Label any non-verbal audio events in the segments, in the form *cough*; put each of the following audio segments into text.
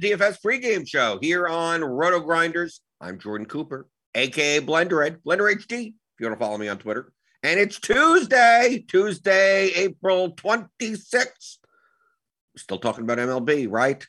the DFS pregame show here on RotoGrinders. I'm Jordan Cooper, aka Blender Ed, Blender HD, if you want to follow me on Twitter. And it's Tuesday, Tuesday, April 26th. We're still talking about MLB, right?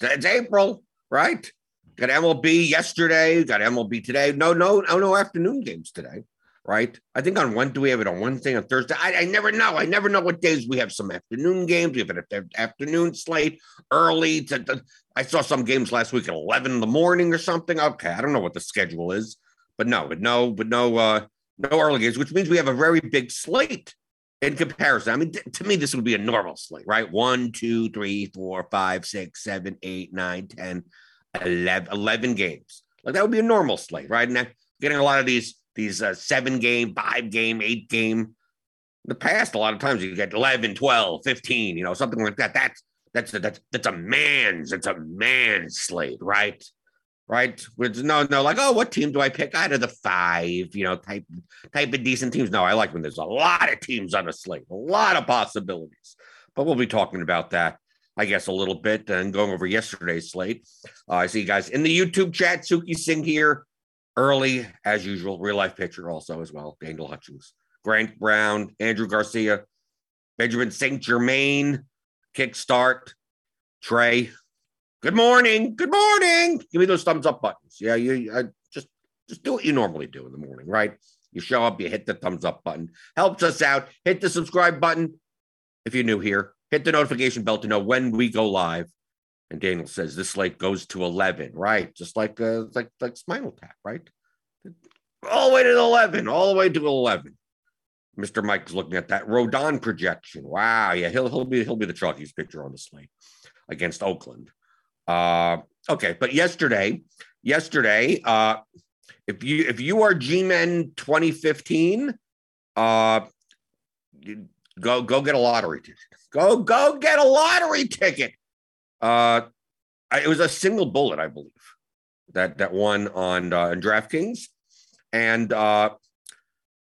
It's April, right? Got MLB yesterday, got MLB today. No, no, no, no afternoon games today right? I think on do we have it on Wednesday, on Thursday? I, I, never know. I never know what days we have some afternoon games. We have an afternoon slate early. To, to, I saw some games last week at 11 in the morning or something. Okay, I don't know what the schedule is, but no, but no, but no, uh, no early games, which means we have a very big slate in comparison. I mean, to me, this would be a normal slate, right? One, two, three, four, five, six, seven, eight, nine, 10, 11, 11 games. Like that would be a normal slate, right? And getting a lot of these these uh, seven game, five game, eight game. In the past, a lot of times you get 11, 12, 15, you know, something like that. That's that's a, that's that's a man's it's a man's slate, right? Right? With no, no, like, oh, what team do I pick out of the five? You know, type type of decent teams. No, I like when there's a lot of teams on a slate, a lot of possibilities. But we'll be talking about that, I guess, a little bit and going over yesterday's slate. Uh, I see you guys in the YouTube chat. Suki Singh here early as usual, real life pitcher also as well. Daniel Hutchings, Grant Brown, Andrew Garcia, Benjamin St. Germain, kickstart, Trey. Good morning. Good morning. Give me those thumbs up buttons. Yeah, you I just just do what you normally do in the morning, right? You show up, you hit the thumbs up button. Helps us out. Hit the subscribe button if you're new here. Hit the notification bell to know when we go live. And Daniel says this slate goes to 11, right? Just like uh, like like Spinal Tap, right? All the way to 11, all the way to 11. Mr. Mike's looking at that Rodon projection. Wow, yeah, he'll he'll be he'll be the chalkiest pitcher on the slate against Oakland. Uh, okay, but yesterday, yesterday, uh, if you if you are G-Men 2015, uh, go go get a lottery ticket. Go go get a lottery ticket. Uh, it was a single bullet, I believe, that that won on uh, DraftKings, and uh,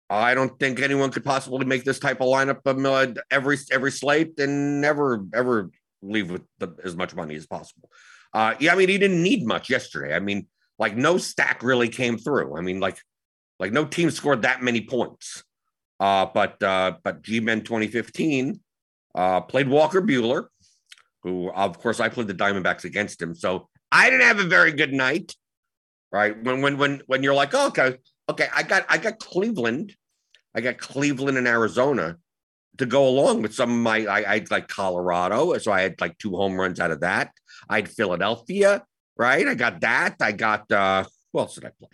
I don't think anyone could possibly make this type of lineup of every every slate and never ever leave with the, as much money as possible. Uh, yeah, I mean, he didn't need much yesterday. I mean, like no stack really came through. I mean, like like no team scored that many points. Uh, but uh, but G-Men 2015 uh, played Walker Buehler, who, of course, I played the Diamondbacks against him. So I didn't have a very good night, right? When when when when you're like, oh, okay, okay, I got I got Cleveland, I got Cleveland and Arizona to go along with some of my I, I like Colorado, so I had like two home runs out of that. I had Philadelphia, right? I got that. I got uh, who else did I play?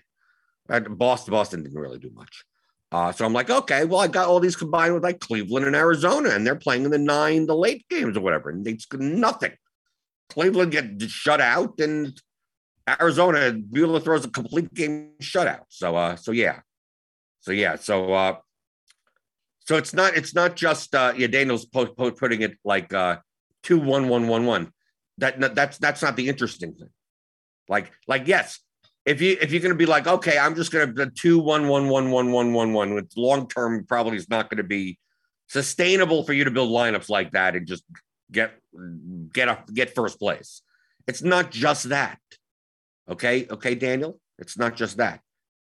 I Boston. Boston didn't really do much. Uh, so I'm like, okay, well, I got all these combined with like Cleveland and Arizona, and they're playing in the nine, the late games or whatever, and it's nothing. Cleveland get shut out, and Arizona Buehler throws a complete game shutout. So, uh, so yeah, so yeah, so uh, so it's not it's not just uh, yeah, Daniel's po- po- putting it like uh, two one one one one. That that's that's not the interesting thing. Like like yes, if you if you're to be like, okay, I'm just to two one one one one one one one with long term probably is not going to be sustainable for you to build lineups like that and just get get a, get first place. It's not just that. Okay, okay, Daniel. It's not just that.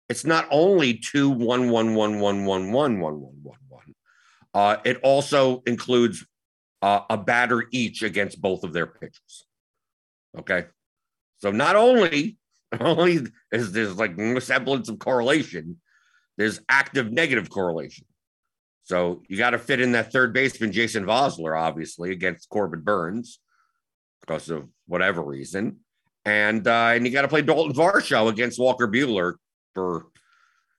It's not only two one one one one one one one one one one. Uh, it also includes uh, a batter each against both of their pitchers. Okay, so not only *laughs* only is there's like semblance of correlation. There's active negative correlation. So you got to fit in that third baseman, Jason Vosler, obviously, against Corbin Burnes because of whatever reason. And uh, and you got to play Dalton Varsho against Walker Buehler for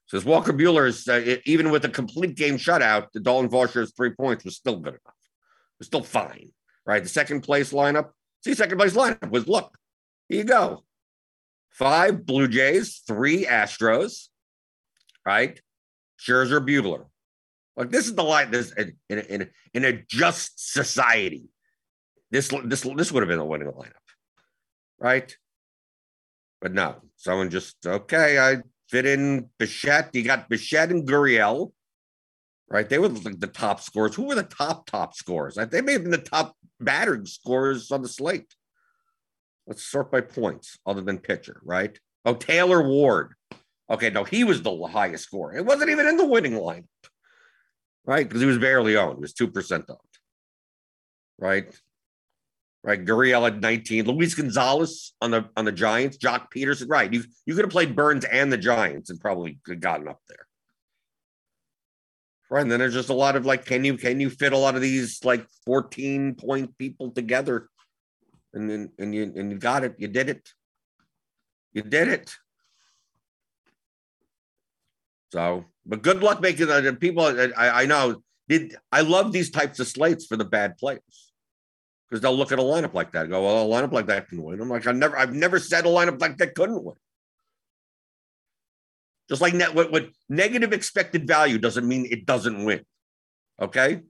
says Walker Buehler is uh, even with a complete game shutout, the Dalton Varsho's three points was still good enough. It was still fine, right? The second place lineup, see, second place lineup was look, here you go five Blue Jays, three Astros, right? Scherzer, Buehler. Like this is the line. This in in, in, in a just society, this this this would have been a winning lineup, right? But no, someone just okay. I fit in Bichette. You got Bichette and Gurriel, right? They were like the top scores. Who were the top top scores? They may have been the top battering scores on the slate. Let's sort by points, other than pitcher, right? Oh, Taylor Ward. Okay, no, he was the highest score. It wasn't even in the winning line, right? Because he was barely owned. It was two percent owned, right? Right, Gurriel at 19, Luis Gonzalez on the on the Giants, Joc Pederson, Right, you you could have played Burnes and the Giants and probably gotten up there. Right. And then there's just a lot of like, can you can you fit a lot of these like 14 point people together? And then and you and you got it. You did it. You did it. So, but good luck making that. People, I, I know, did I love these types of slates for the bad players because they'll look at a lineup like that and go, well, a lineup like that can win. I'm like, I never, I've never said a lineup like that couldn't win. Just like net, what, what negative expected value doesn't mean it doesn't win. Okay.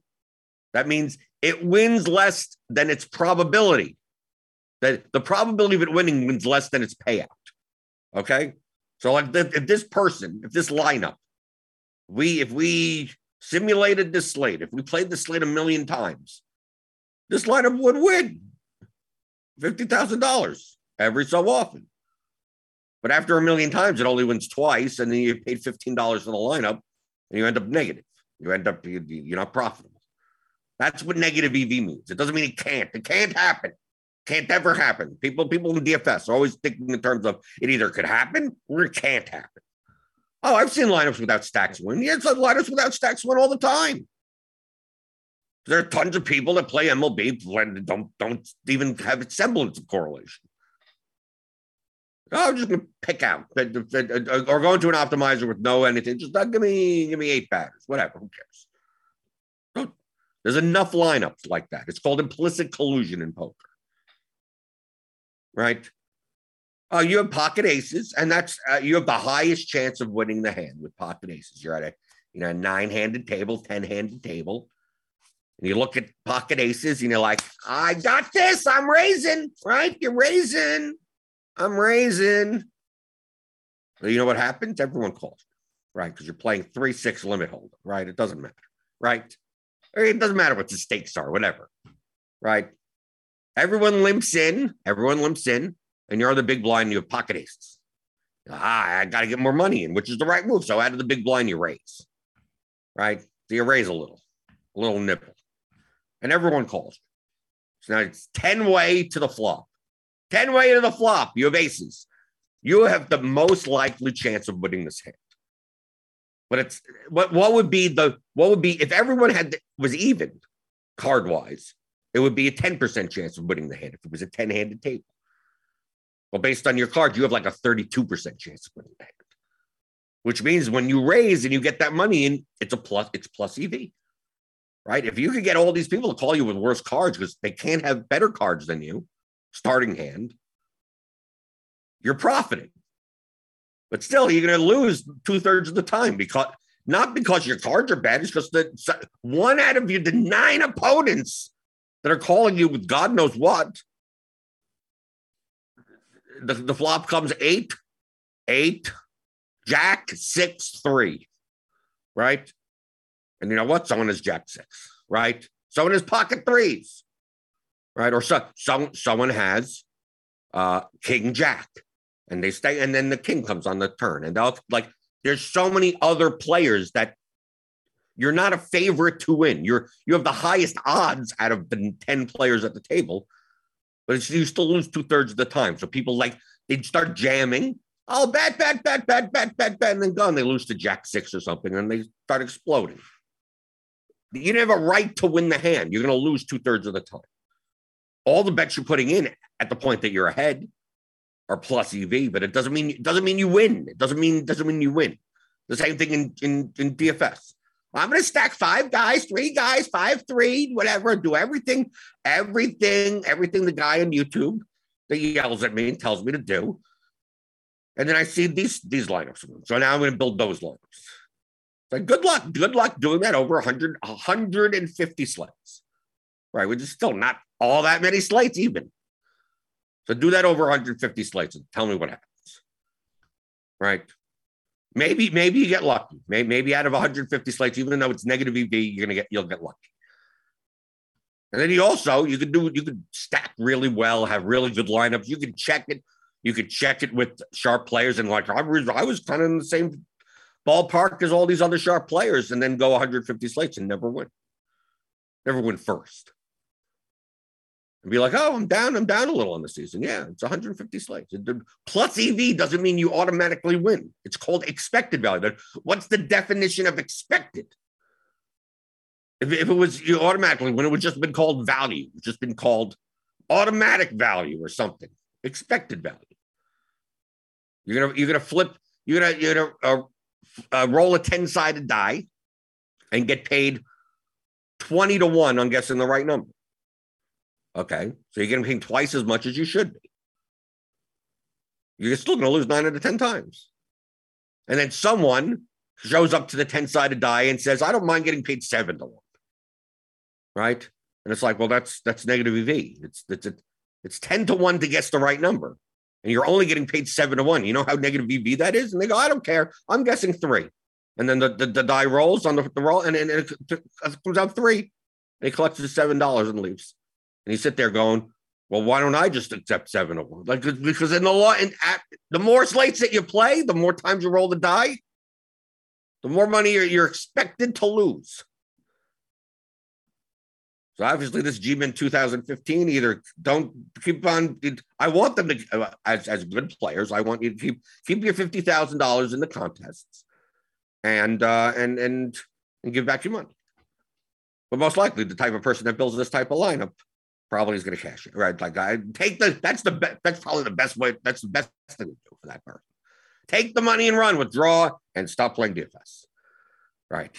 That means it wins less than its probability. That the probability of it winning wins less than its payout. Okay. So like if this person, if this lineup, we if we simulated this slate, if we played the slate a million times, this lineup would win fifty thousand dollars every so often. But after a million times, it only wins twice, and then you paid fifteen dollars for the lineup, and you end up negative. You end up you're not profitable. That's what negative EV means. It doesn't mean it can't. It can't happen. Can't ever happen. People people in DFS are always thinking in terms of it either could happen or it can't happen. Oh, I've seen lineups without stacks win. Like lineups without stacks win all the time. There are tons of people that play MLB when don't don't even have a semblance of correlation. Oh, I'm just gonna pick out or go into an optimizer with no anything. Just uh, give me give me eight batters, whatever. Who cares? There's enough lineups like that. It's called implicit collusion in poker, right? Uh, you have pocket aces, and that's uh, you have the highest chance of winning the hand with pocket aces. You're at a you know nine-handed table, ten-handed table, and you look at pocket aces, and you're like, I got this. I'm raising, right? You're raising. I'm raising. You know what happens? Everyone calls, right? Because you're playing three six limit hold, right? It doesn't matter, right? It doesn't matter what the stakes are, whatever, right? Everyone limps in, everyone limps in, and you're on the big blind, you have pocket aces. Ah, I got to get more money in, which is the right move. So out of the big blind, you raise, right? So you raise a little, a little nipple, and everyone calls. So now it's 10 way to the flop. 10 way to the flop. You have aces. You have the most likely chance of winning this hand. But it's what what would be the what would be if everyone had was even card wise, it would be a 10% chance of winning the hand if it was a 10-handed table. Well, based on your card, you have like a 32% chance of winning the hand. Which means when you raise and you get that money in, it's a plus, it's plus EV. Right? If you could get all these people to call you with worse cards because they can't have better cards than you, starting hand, you're profiting. But still, you're going to lose two thirds of the time because not because your cards are bad, it's because the one out of your the nine opponents that are calling you with God knows what. The, the flop comes eight, eight, jack, six, three, right? And you know what? Someone is jack six, right? Someone is pocket threes right? Or so, some someone has uh, King Jack, and they stay, and then the King comes on the turn, and they'll like. There's so many other players that you're not a favorite to win. You're you have the highest odds out of the ten players at the table, but you still lose two thirds of the time. So people like they'd start jamming. Oh, bet, bet, bet, bet, bet, bet, bet, and then gone. They lose to Jack six or something, and they start exploding. You don't have a right to win the hand. You're going to lose two thirds of the time all the bets you're putting in at the point that you're ahead are plus EV, but it doesn't mean it doesn't mean you win. It doesn't mean doesn't mean you win. The same thing in in, in DFS. I'm going to stack five guys, three guys, five, three, whatever. Do everything, everything, everything the guy on YouTube that yells at me and tells me to do. And then I see these these lineups. So now I'm going to build those lineups. So good luck. Good luck doing that over 100, 150 slates. Right. Which is still not all that many slates even. So do that over 150 slates and tell me what happens. Right. Maybe, maybe you get lucky. Maybe, maybe out of 150 slates, even though it's negative EV, you're gonna get you'll get lucky. And then you also you could do you could stack really well, have really good lineups. You could check it. You could check it with sharp players, and like I was, I was kind of in the same ballpark is all these other sharp players, and then go 150 slates and never win, never win first and be like, oh, I'm down, I'm down a little on the season. Yeah, it's 150 slates. Plus EV doesn't mean you automatically win. It's called expected value. But What's the definition of expected? If, if it was you automatically, when it would just been called value, just been called automatic value or something, expected value. You're gonna you're gonna flip. You're gonna you're gonna uh, uh, roll a ten sided die, and get paid twenty to one on guessing the right number. Okay. So you're getting paid twice as much as you should be. You're still going to lose nine out of 10 times. And then someone shows up to the 10 sided die and says, I don't mind getting paid seven to one. Right. And it's like, well, that's that's negative EV. It's it's it's 10 to one to guess the right number. And you're only getting paid seven to one. You know how negative EV that is? And they go, I don't care. I'm guessing three. And then the, the, the die rolls on the, the roll and, and it comes out three. And he collects the seven dollars and leaves. And you sit there going, well, why don't I just accept seven of them? Like because in the law, and the more slates that you play, the more times you roll the die, the more money you're, you're expected to lose. So obviously, this G-Men 2015 either don't keep on. I want them to as as good players. I want you to keep keep your fifty thousand dollars in the contests, and uh, and and and give back your money. But most likely, the type of person that builds this type of lineup probably is going to cash it, right? Like I take the that's the best. That's probably the best way. That's the best thing to do for that person. Take the money and run, withdraw, and stop playing DFS. Right.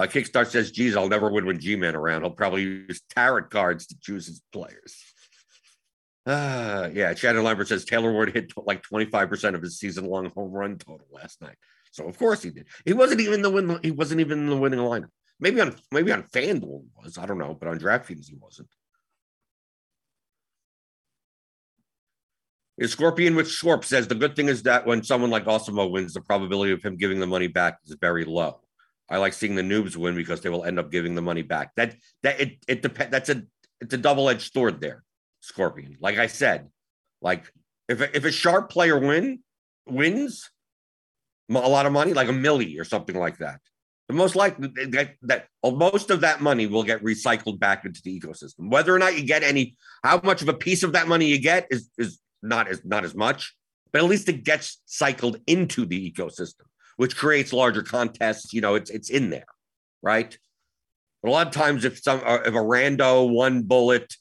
Uh, Kickstart says, geez, I'll never win when G-Man around. He'll probably use tarot cards to choose his players. Uh, *sighs* yeah, Shannon Lambert says Taylor Ward hit like 25% of his season-long home run total last night. So of course he did. He wasn't even the win. He wasn't even in the winning lineup. Maybe on maybe on FanDuel was. I don't know, but on DraftKings he wasn't. Is Scorpion with Scorp says the good thing is that when someone like Awesemo wins, the probability of him giving the money back is very low. I like seeing the noobs win because they will end up giving the money back. That that it it depends. That's a it's a double edged sword there, Scorpion. Like I said, like if a, if a sharp player win wins a lot of money, like a milli or something like that, the most likely that, that most of that money will get recycled back into the ecosystem. Whether or not you get any, how much of a piece of that money you get is is not as not as much, but at least it gets cycled into the ecosystem, which creates larger contests. You know, it's it's in there, right? But a lot of times, if some uh, if a rando one bullet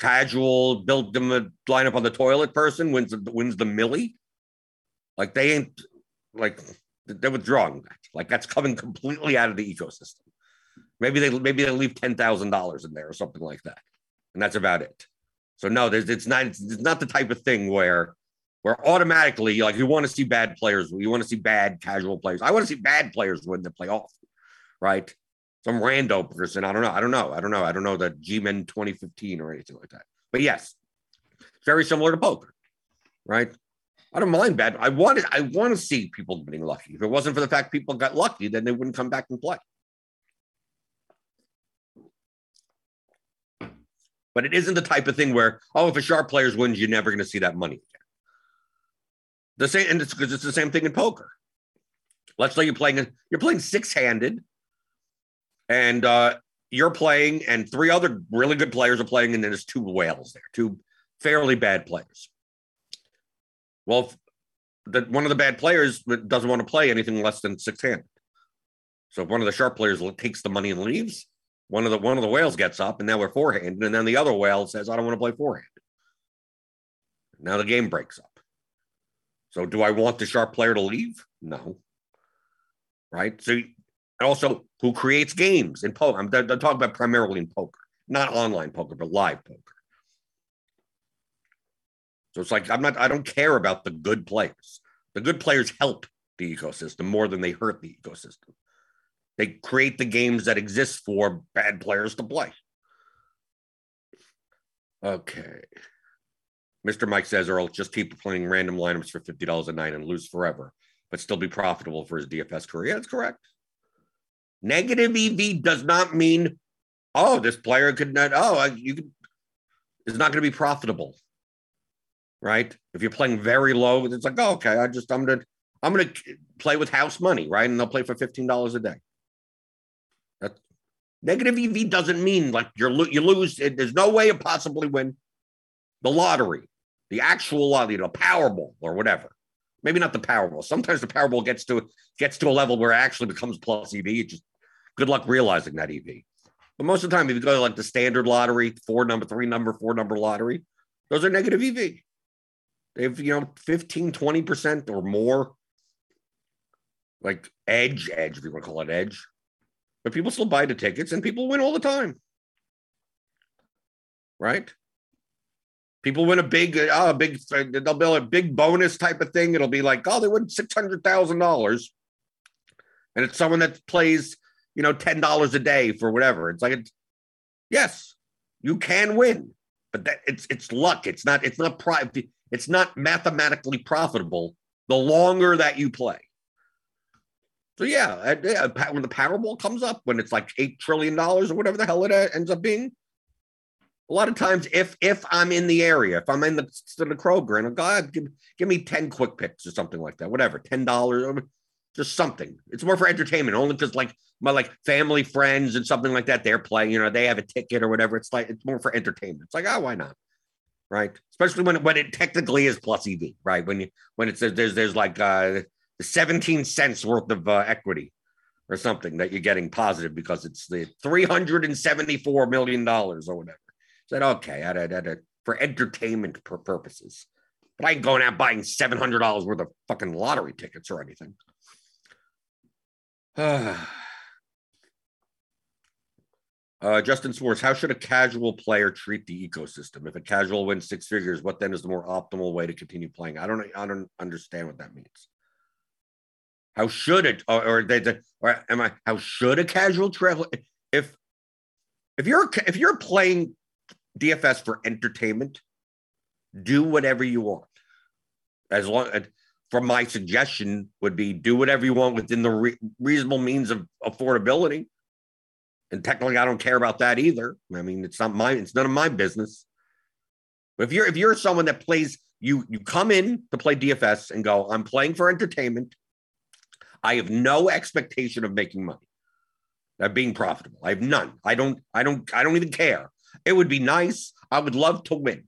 casual build them a line up on the toilet person wins wins the millie, like they ain't like they're withdrawing that. Like that's coming completely out of the ecosystem. Maybe they maybe they leave ten thousand dollars in there or something like that, and that's about it. So no, there's it's not it's not the type of thing where where automatically like you want to see bad players, you want to see bad casual players. I want to see bad players win the playoff, right? Some rando person. I don't know. I don't know. I don't know. I don't know the G-Men 2015 or anything like that. But yes, very similar to poker, right? I don't mind bad. I wanted. I want to see people getting lucky. If it wasn't for the fact people got lucky, then they wouldn't come back and play. But it isn't the type of thing where, oh, if a sharp player wins, you're never going to see that money again. The same, and it's because it's the same thing in poker. Let's say you're playing you're playing six handed, and uh, you're playing, and three other really good players are playing, and then there's two whales there, two fairly bad players. Well, the, one of the bad players doesn't want to play anything less than six handed. So if one of the sharp players takes the money and leaves, one of the one of the whales gets up, and now we're four handed, and then the other whale says, "I don't want to play four handed." Now the game breaks up. So do I want the sharp player to leave? No. Right. So and also, who creates games in poker? I'm, I'm talking about primarily in poker, not online poker, but live poker. So it's like I'm not I don't care about the good players. The good players help the ecosystem more than they hurt the ecosystem. They create the games that exist for bad players to play. Okay. Mr. Mike says Earl just keep playing random lineups for fifty dollars a night and lose forever, but still be profitable for his DFS career. That's correct. Negative EV does not mean, oh, this player could not. Oh, you could, is not going to be profitable, right? If you're playing very low, it's like, oh, okay, I just I'm gonna I'm gonna play with house money, right? And they'll play for fifteen dollars a day. That negative EV doesn't mean like you're you lose. There's no way to possibly win the lottery, the actual lottery, the Powerball or whatever. Maybe not the Powerball. Sometimes the Powerball gets to gets to a level where it actually becomes plus EV. It just good luck realizing that EV. But most of the time, if you go to like the standard lottery, four number, three number, four number lottery, those are negative EV. They have, you know, 15, 20% or more. Like edge, edge, if you want to call it edge. But people still buy the tickets and people win all the time. Right? People win a big, a big, they'll build a big bonus type of thing. It'll be like, oh, they win six hundred thousand dollars, and it's someone that plays, you know, ten dollars a day for whatever. It's like, it's, yes, you can win, but that it's it's luck. It's not it's not pri- It's not mathematically profitable the longer that you play. So yeah, when the Powerball comes up, when it's like eight trillion dollars or whatever the hell it uh, ends up being, a lot of times if if i'm in the area if i'm in the, the kroger and god give, give me 10 quick picks or something like that whatever $10 just something. It's more for entertainment only because like my like family friends and something like that they're playing you know they have a ticket or whatever. It's like it's more for entertainment. It's like oh why not? Right? Especially when when it technically is plus ev right? When you when it says there's there's like uh 17 cents worth of uh, equity or something that you're getting positive because it's the 374 million dollars or whatever said, okay, I, I, I, for entertainment purposes. But I ain't going out buying $700 worth of fucking lottery tickets or anything. *sighs* Uh, Justin Swartz, how should a casual player treat the ecosystem? If a casual wins six figures, what then is the more optimal way to continue playing? I don't, I don't understand what that means. How should it, or, or, they, or am I? How should a casual traveler? If if you're if you're playing DFS for entertainment, do whatever you want. As long from my suggestion would be do whatever you want within the re- reasonable means of affordability. And technically, I don't care about that either. I mean, it's not my it's none of my business. But if you're if you're someone that plays, you you come in to play DFS and go, I'm playing for entertainment. I have no expectation of making money, of being profitable. I have none. I don't. I don't. I don't even care. It would be nice. I would love to win,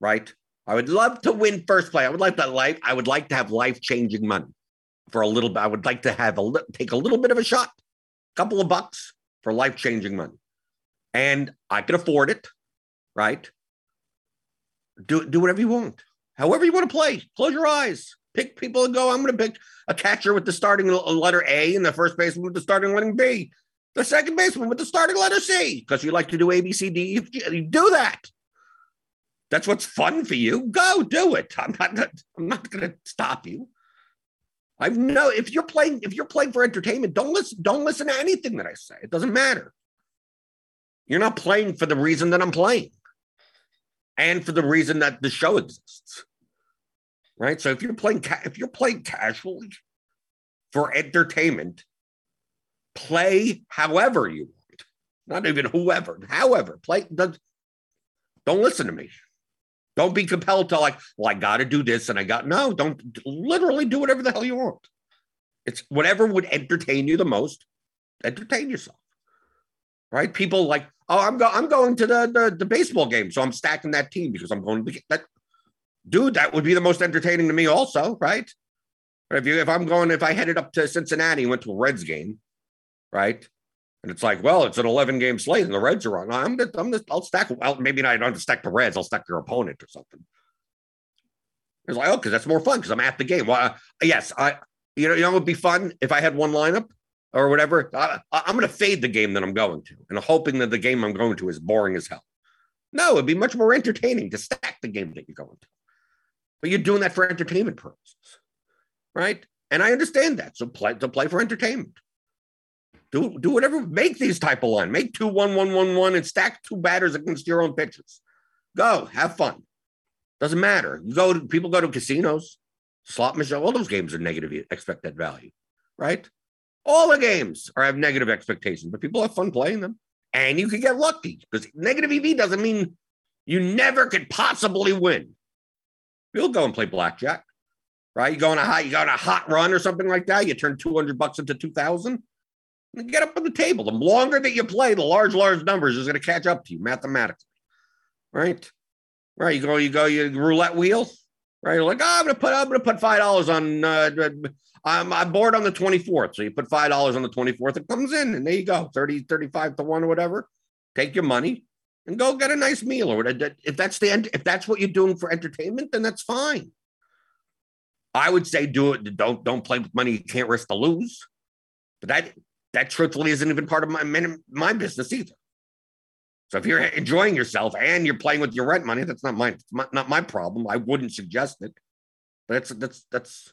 right? I would love to win first play. I would like that life. I would like to have life changing money for a little bit. I would like to have a take a little bit of a shot, a couple of bucks for life changing money, and I can afford it, right? Do do whatever you want, however you want to play. Close your eyes, pick people and go. I'm going to pick a catcher with the starting letter A and the first baseman with the starting letter B the second baseman with the starting letter C because you like to do A, B, C, D. You do that. That's what's fun for you. Go do it. I'm not. I'm not going to stop you. I know if you're playing if you're playing for entertainment, don't listen. Don't listen to anything that I say. It doesn't matter. You're not playing for the reason that I'm playing, and for the reason that the show exists. Right. So if you're playing if you're playing casually for entertainment, play however you want, not even whoever, however, play. Don't, don't listen to me. Don't be compelled to like, well, I got to do this and I got no. Don't literally do whatever the hell you want. It's whatever would entertain you the most. Entertain yourself, right? People like, oh, I'm go, I'm going to the, the the baseball game, so I'm stacking that team because I'm going to be that. Dude, that would be the most entertaining to me, also, right? If you if I'm going, if I headed up to Cincinnati, and went to a Reds game, right? And it's like, well, it's an 11 game slate and the Reds are on. I'm just, I'm just, I'll stack, well, maybe not, I don't stack the Reds, I'll stack your opponent or something. It's like, oh, because that's more fun because I'm at the game. Well, uh, yes, I, you know, you know, it would be fun if I had one lineup or whatever. I, I'm going to fade the game that I'm going to and hoping that the game I'm going to is boring as hell. No, it'd be much more entertaining to stack the game that you're going to. But you're doing that for entertainment purposes, right? And I understand that. So play to play for entertainment. Do do whatever. Make these type of line. Make two one one one one and stack two batters against your own pitchers. Go have fun. Doesn't matter. You go to people go to casinos, slot machine, all those games are negative expected value, right? All the games are have negative expectations, but people have fun playing them. And you can get lucky because negative EV doesn't mean you never could possibly win. You'll go and play blackjack, right? You go on a hot, you go on a hot run or something like that. You turn 200 bucks into 2000 and get up on the table. The longer that you play, the large, large numbers is going to catch up to you mathematically, right? Right. You go, you go, you roulette wheel, right? You're like, oh, I'm going to put, I'm going to put $5 on, uh, I'm, I'm bored on the 24th. So you put $5 on the 24th, it comes in and there you go, 30, 35 to one or whatever. Take your money and go get a nice meal or whatever. If that's the end, if that's what you're doing for entertainment, then that's fine. I would say do it. Don't don't play with money you can't risk to lose. But that that truthfully isn't even part of my my business either. So if you're enjoying yourself and you're playing with your rent money, that's not my not my problem. I wouldn't suggest it. But that's that's that's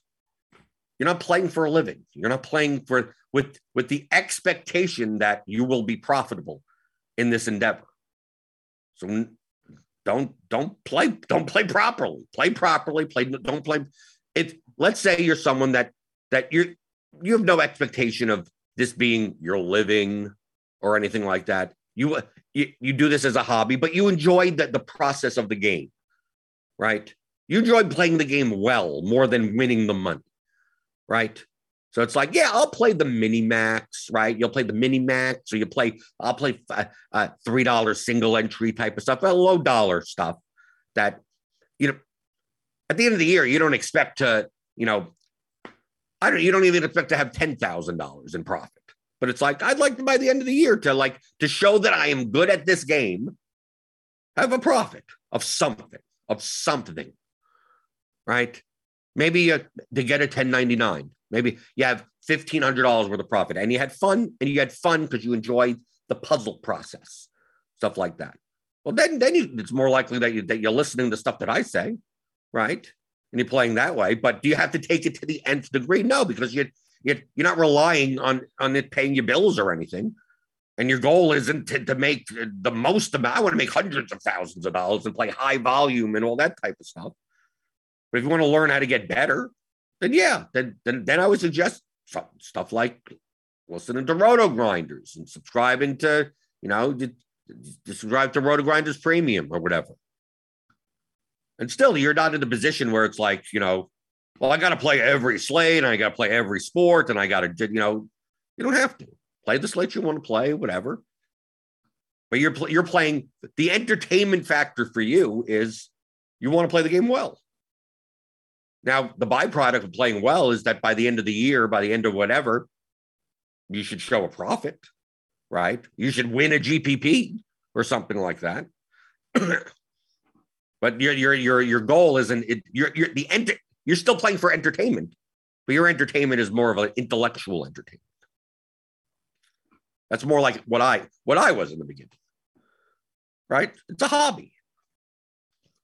you're not playing for a living. You're not playing for with with the expectation that you will be profitable in this endeavor. So don't don't play don't play properly. Play properly. Play don't play. If let's say you're someone that that you you have no expectation of this being your living or anything like that. You you, you do this as a hobby, but you enjoy the, the process of the game, right? You enjoy playing the game well more than winning the money, right? So it's like, yeah, I'll play the mini max, right? You'll play the mini max, or you play, I'll play uh, uh, three dollar single entry type of stuff, a low dollar stuff that, you know, at the end of the year, you don't expect to, you know, I don't, you don't even expect to have ten thousand dollars in profit. But it's like I'd like to by the end of the year to like to show that I am good at this game, have a profit of something, of something, right? Maybe uh, to get a 1099 Maybe you have $1,500 worth of profit and you had fun and you had fun because you enjoyed the puzzle process, stuff like that. Well, then, then you, it's more likely that, you, that you're listening to stuff that I say, right? And you're playing that way. But do you have to take it to the nth degree? No, because you, you, you're not relying on, on it paying your bills or anything. And your goal isn't to, to make the most amount. I want to make hundreds of thousands of dollars and play high volume and all that type of stuff. But if you want to learn how to get better, then yeah, then then then I would suggest some, stuff like listening to RotoGrinders and subscribing to you know subscribe to RotoGrinders Premium or whatever. And still, you're not in a position where it's like you know, well, I got to play every slate and I got to play every sport and I got to you know, you don't have to play the slate you want to play, whatever. But you're you're playing the entertainment factor for you is you want to play the game well. Now, the byproduct of playing well is that by the end of the year, by the end of whatever, you should show a profit, right? You should win a GPP or something like that. *clears throat* but your your your your goal isn't it, you're you're the end you're still playing for entertainment, but your entertainment is more of an intellectual entertainment. That's more like what I what I was in the beginning. Right? It's a hobby.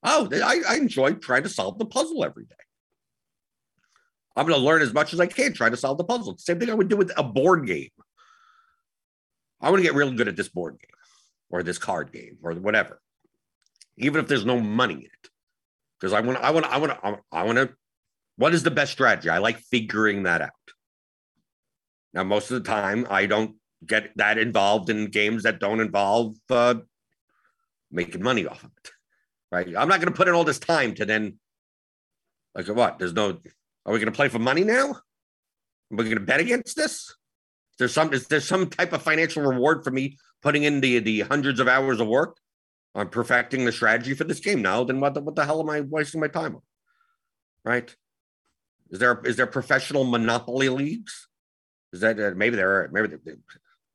Oh, I, I enjoy trying to solve the puzzle every day. I'm going to learn as much as I can, try to solve the puzzle. Same thing I would do with a board game. I want to get really good at this board game or this card game or whatever, even if there's no money in it. Because I want, I want, I want I want to. What is the best strategy? I like figuring that out. Now, most of the time, I don't get that involved in games that don't involve uh, making money off of it. Right? I'm not going to put in all this time to then, like, what? There's no are we going to play for money now? Are going to bet against this? There's some is there some type of financial reward for me putting in the the hundreds of hours of work on perfecting the strategy for this game? now. then what the, what the hell am I wasting my time on? Right? Is there is there professional monopoly leagues? Is that uh, maybe there are maybe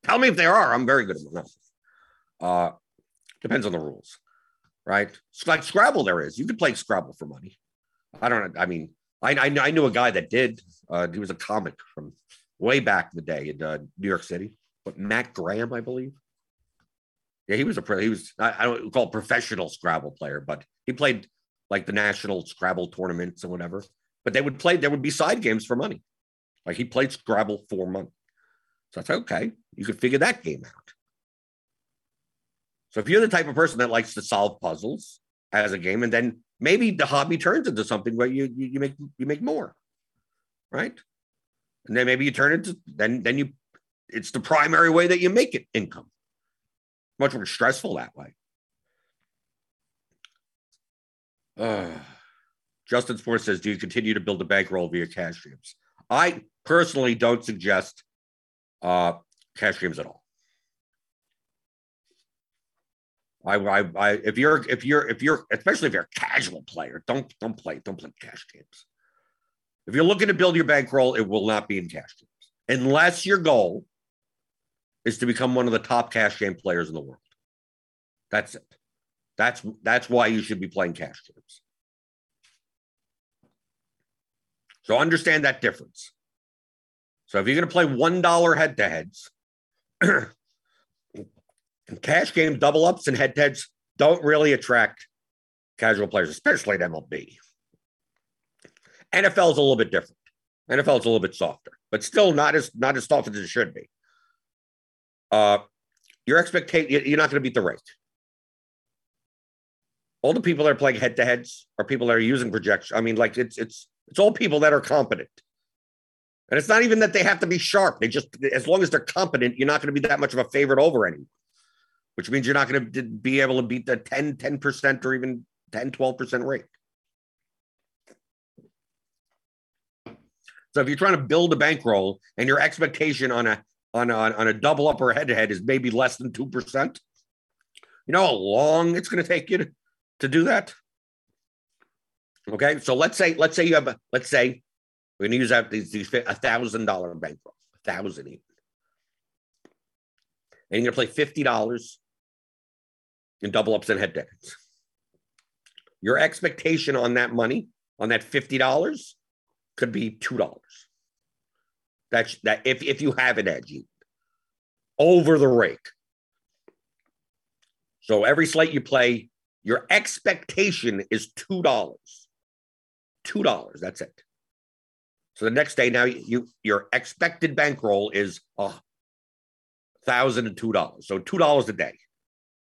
tell me if there are. I'm very good at monopoly. Uh, depends on the rules, right? It's like Scrabble. There is. You could play Scrabble for money. I don't. Know. I mean, I, I, I knew a guy that did. Uh, he was a comic from way back in the day in uh, New York City, but Matt Graham, I believe. Yeah, he was a he was I, I don't call professional Scrabble player, but he played like the national Scrabble tournaments and whatever. But they would play. There would be side games for money. Like he played Scrabble for money. So I said, okay, you could figure that game out. So if you're the type of person that likes to solve puzzles as a game, and then maybe the hobby turns into something where you you, you make you make more, right? And then maybe you turn it then then you it's the primary way that you make it income. Much more stressful that way. Uh, Justin Sports says, "Do you continue to build a bankroll via cash streams?" I personally don't suggest uh, cash streams at all. I, I, I, if you're, if you're, if you're, especially if you're a casual player, don't, don't play, don't play cash games. If you're looking to build your bankroll, it will not be in cash games unless your goal is to become one of the top cash game players in the world. That's it. That's that's why you should be playing cash games. So understand that difference. So if you're going to play one dollar head to heads, *clears throat* cash game double ups and head to heads don't really attract casual players, especially in MLB. NFL is a little bit different. NFL is a little bit softer, but still not as not as soft as it should be. Uh, your expectation you're not going to beat the rate. All the people that are playing head to heads are people that are using projection. I mean, like it's it's it's all people that are competent. And it's not even that they have to be sharp. They just, as long as they're competent, you're not going to be that much of a favorite over anyone, which means you're not going to be able to beat the 10, 10% or even 10, 12% rate. So if you're trying to build a bankroll and your expectation on a on a, on a double up or head to head is maybe less than 2%, you know how long it's going to take you to, to do that? Okay, so let's say let's say you have a let's say we're going to use out these, these a thousand dollar bankroll, a thousand even, and you're going to play fifty dollars in double ups and head to heads. Your expectation on that money on that fifty dollars could be two dollars. That's that if if you have an edge over the rake. So every slate you play, your expectation is two dollars two dollars. That's it. So the next day, now you your expected bankroll is a thousand and two dollars. So two dollars a day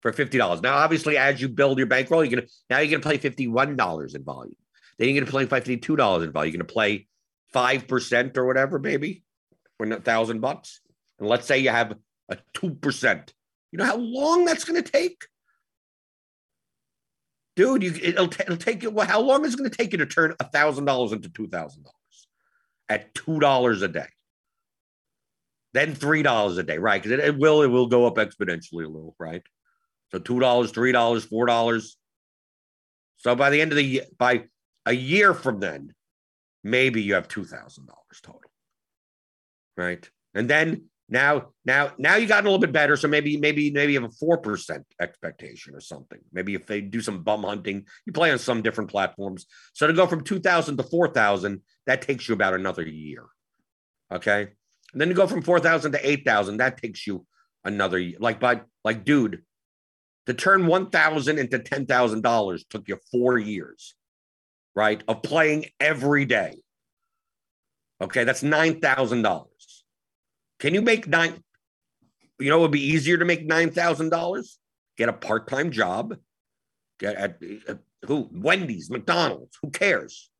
for fifty dollars. Now, obviously, as you build your bankroll, you're gonna now you're gonna play fifty one dollars in volume. Then you're gonna play fifty two dollars in volume. You're gonna play five percent or whatever, maybe for a thousand bucks. And let's say you have a two percent. You know how long that's gonna take? dude, you, it'll, t- it'll take you. Well, how long is it going to take you to turn a thousand dollars into two thousand dollars at two dollars a day? Then three dollars a day, right? Because it, it, will it will go up exponentially a little, right? So two dollars, three dollars, four dollars. So by the end of the year, by a year from then, maybe you have two thousand dollars total, right? And then now, now, now you got a little bit better. So maybe, maybe, maybe you have a four percent expectation or something. Maybe if they do some bum hunting, you play on some different platforms. So to go from two thousand to four thousand, that takes you about another year. Okay, and then to go from four thousand to eight thousand, that takes you another year. Like, by like, dude, to turn one thousand into ten thousand dollars took you four years, right? Of playing every day. Okay, that's nine thousand dollars. Can you make nine? You know, it would be easier to make nine thousand dollars. Get a part-time job. Get at, who? Wendy's, McDonald's. Who cares?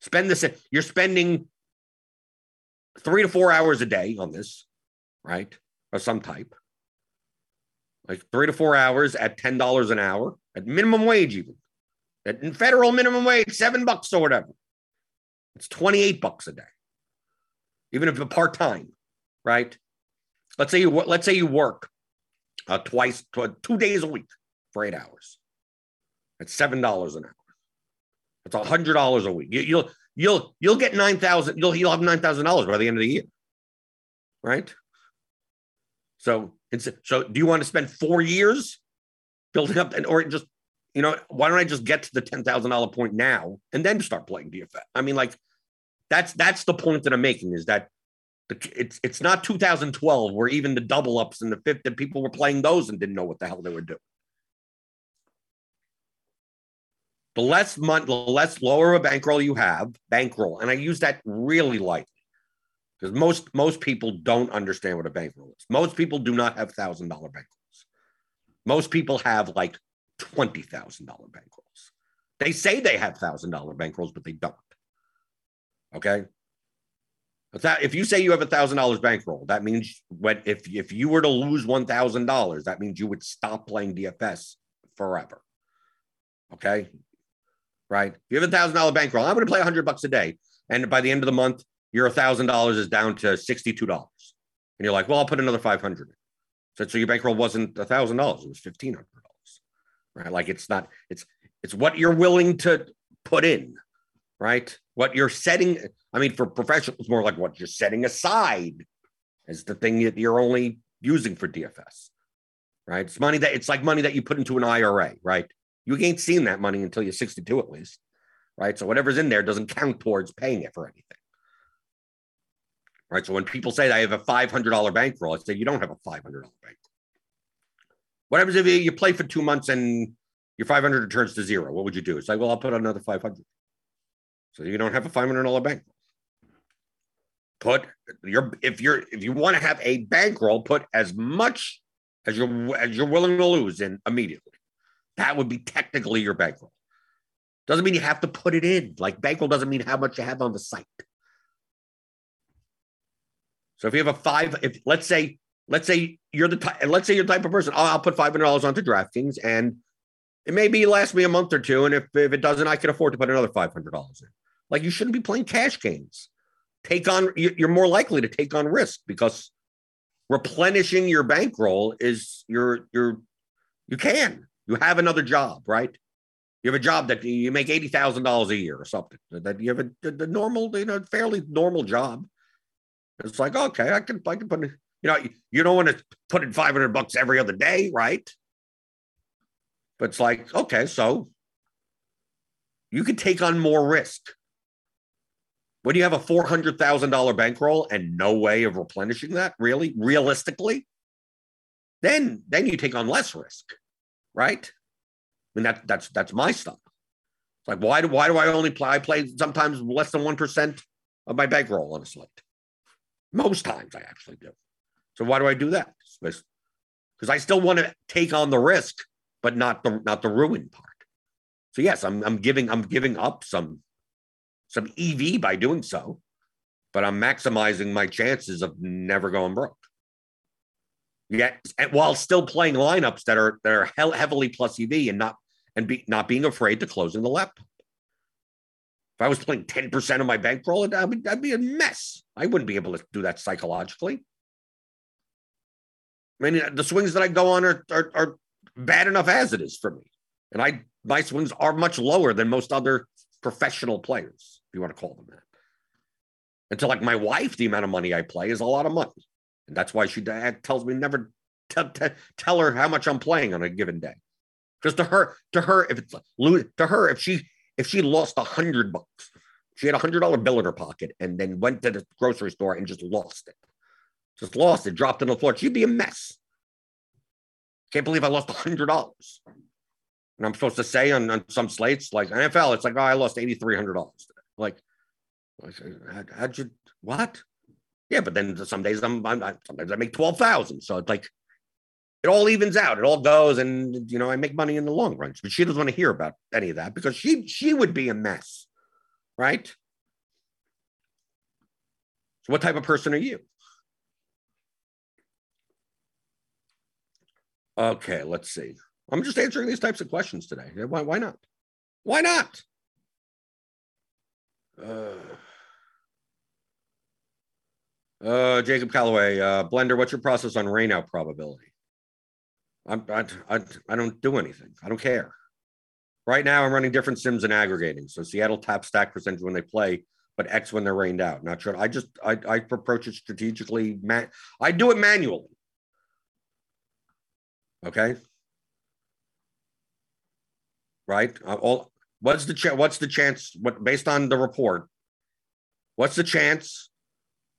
Spend this. You're spending three to four hours a day on this, right? Of some type. Like three to four hours at ten dollars an hour at minimum wage, even at federal minimum wage, seven bucks or whatever. It's twenty-eight bucks a day, even if it's part time right? Let's say you let's say you work uh, twice, two days a week for eight hours. That's seven dollars an hour. That's a hundred dollars a week. You, you'll you'll you'll get nine thousand. You'll you'll have nine thousand dollars by the end of the year, right? So so. Do you want to spend four years building up, and or just you know why don't I just get to the ten thousand dollar point now and then start playing DFS? I mean, like that's that's the point that I'm making is that it's it's not 2012 where even the double ups and the fifth that people were playing those and didn't know what the hell they were doing. The less money, the less lower a bankroll you have, bankroll, and I use that really lightly because most most people don't understand what a bankroll is. Most people do not have thousand dollar bankrolls. Most people have like twenty thousand dollar bankrolls. They say they have thousand dollar bankrolls, but they don't. Okay. If you say you have a thousand dollars bankroll, that means when if if you were to lose one thousand dollars, that means you would stop playing DFS forever. Okay. Right. If you have a thousand dollar bankroll, I'm going to play hundred bucks a day. And by the end of the month, your thousand dollars is down to $62. And you're like, well, I'll put another 500. So, so your bankroll wasn't a thousand dollars, it was $1,500. Right. Like it's not, it's, it's what you're willing to put in, right? What you're setting. I mean, for professionals, more like what you're setting aside as the thing that you're only using for DFS, right? It's money that it's like money that you put into an IRA, right? You ain't seen that money until you're 62 at least, right? So whatever's in there doesn't count towards paying it for anything. Right. So when people say I have a $500 bankroll, I say you don't have a $500 bankroll. What happens if you play for two months and your 500 returns to zero? What would you do? It's like, well, I'll put another 500. So you don't have a $500 bankroll. Put your if you're if you want to have a bankroll, put as much as you're as you're willing to lose in immediately. That would be technically your bankroll. Doesn't mean you have to put it in. Like bankroll doesn't mean how much you have on the site. So if you have a five, if let's say, let's say you're the type, let's say you're the type of person, oh, I'll put five hundred dollars onto DraftKings, and it maybe last me a month or two, and if if it doesn't, I can afford to put another five hundred dollars in. Like you shouldn't be playing cash games. Take on, you're more likely to take on risk because replenishing your bankroll is your your you can you have another job, right? You have a job that you make eighty thousand dollars a year or something. That you have a the normal, you know, fairly normal job. It's like okay, I can I can put in, you know you don't want to put in five hundred bucks every other day, right? But it's like okay, so you can take on more risk. When you have a four hundred thousand dollar bankroll and no way of replenishing that, really, realistically, then then you take on less risk right? I mean that that's that's my stuff. It's like why do why do I only play? I play sometimes less than one percent of my bankroll on a slate. Most times I actually do. So why do I do that? Because I still want to take on the risk, but not the not the ruin part. So yes, I'm I'm giving I'm giving up some some EV by doing so, but I'm maximizing my chances of never going broke yet while still playing lineups that are that are heavily plus EV and not and be not being afraid to closing the laptop. If I was playing 10% of my bankroll, that'd be, be a mess. I wouldn't be able to do that psychologically. I mean, the swings that I go on are, are, are bad enough as it is for me. And I my swings are much lower than most other professional players, you want to call them that. And to like my wife, the amount of money I play is a lot of money. And that's why she tells me never t- t- tell her how much I'm playing on a given day. Because to her, to her, if it's to her, if she if she lost a hundred bucks, she had a hundred dollar bill in her pocket and then went to the grocery store and just lost it, just lost it, dropped it on the floor. She'd be a mess. Can't believe I lost a hundred dollars. And I'm supposed to say on, on some slates like NFL, it's like, oh, I lost eighty three hundred dollars. Like, how'd you what? Yeah, but then some days I'm, I'm sometimes I make twelve thousand, so it's like it all evens out. It all goes, and you know I make money in the long run. But she doesn't want to hear about any of that because she she would be a mess, right? So, what type of person are you? Okay, let's see. I'm just answering these types of questions today. Why, why not? Why not? Uh, uh, Jacob Calloway, uh, Blender, what's your process on rainout probability? I'm, I, I, I don't do anything. I don't care. Right now, I'm running different sims and aggregating. So Seattle tap stack percentage when they play, but X when they're rained out. Not sure. I just I, I approach it strategically. Man, I do it manually. Okay. Right. Uh, all. What's the ch- What's the chance? What based on the report? What's the chance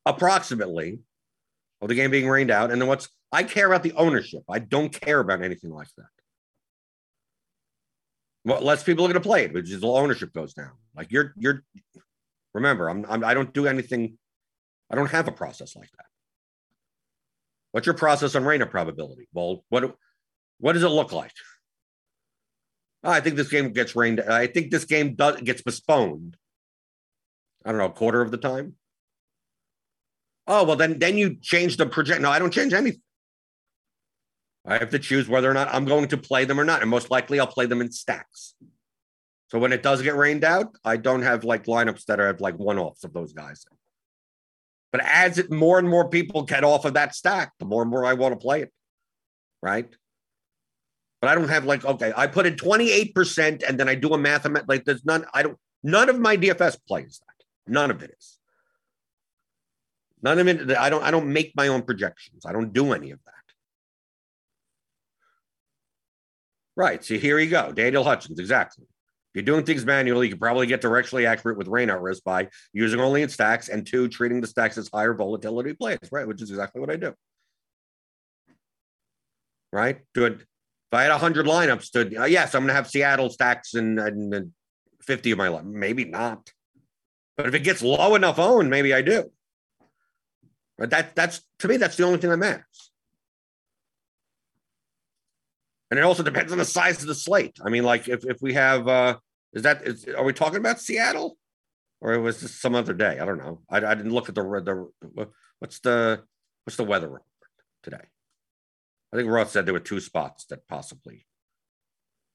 approximately of the game being rained out. And then what's I care about the ownership. I don't care about anything like that. Well, less people are going to play it, which is the ownership goes down. Like you're, you're. Remember, I'm, I'm. I don't do anything. I don't have a process like that. What's your process on rain probability? Well, what, what does it look like? Oh, I think this game gets rained. I think this game does gets postponed. I don't know, a quarter of the time. Oh well, then then you change the project. No, I don't change anything. I have to choose whether or not I'm going to play them or not, and most likely I'll play them in stacks. So when it does get rained out, I don't have like lineups that are like one offs of those guys. But as it more and more people get off of that stack, the more and more I want to play it. Right. But I don't have like, okay, I put in 28% and then I do a math like there's none, I don't none of my DFS plays that. None of it is. None of it, I don't I don't make my own projections. I don't do any of that. Right. So here you go. Daniel Hutchins, exactly If you're doing things manually, you can probably get directionally accurate with rainout risk by using only in stacks and two, treating the stacks as higher volatility plays, right? Which is exactly what I do. Right? Good. If I had 100 lineups, to, uh, yes, I'm going to have Seattle stacks and, and, and 50 of my. Maybe not. But if it gets low enough owned, maybe I do. But that that's to me, that's the only thing that matters. And it also depends on the size of the slate. I mean, like if, if we have uh is that is are we talking about Seattle? Or it was this some other day? I don't know. I, I didn't look at the the what's the what's the weather report today? I think Roth said there were two spots that possibly.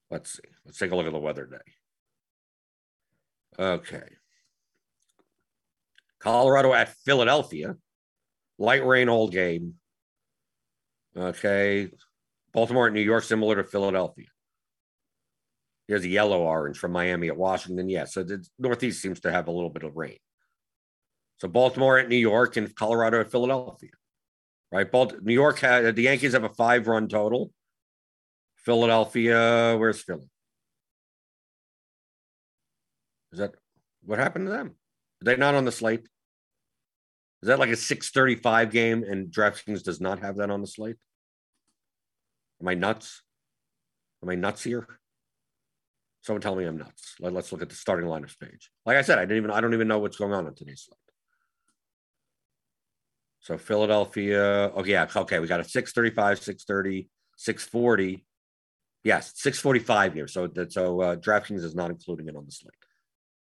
Let's see. Let's take a look at the weather day. Okay. Colorado at Philadelphia. Light rain all game. Okay. Baltimore at New York, similar to Philadelphia. Here's a yellow orange from Miami at Washington. Yeah, so the Northeast seems to have a little bit of rain. So Baltimore at New York and Colorado at Philadelphia, right? Balt- New York had uh, the Yankees have a five run total. Philadelphia, where's Philly? Is that what happened to them? Are they not on the slate? Is that like a 635 game and DraftKings does not have that on the slate? Am I nuts? Am I nuts here? Someone tell me I'm nuts. Let, us look at the starting lineups page. Like I said, I didn't even I don't even know what's going on in today's slate. So Philadelphia, oh yeah, okay, we got a 635, 630, 640. Yes, 645 here. So so uh, DraftKings is not including it on the slate.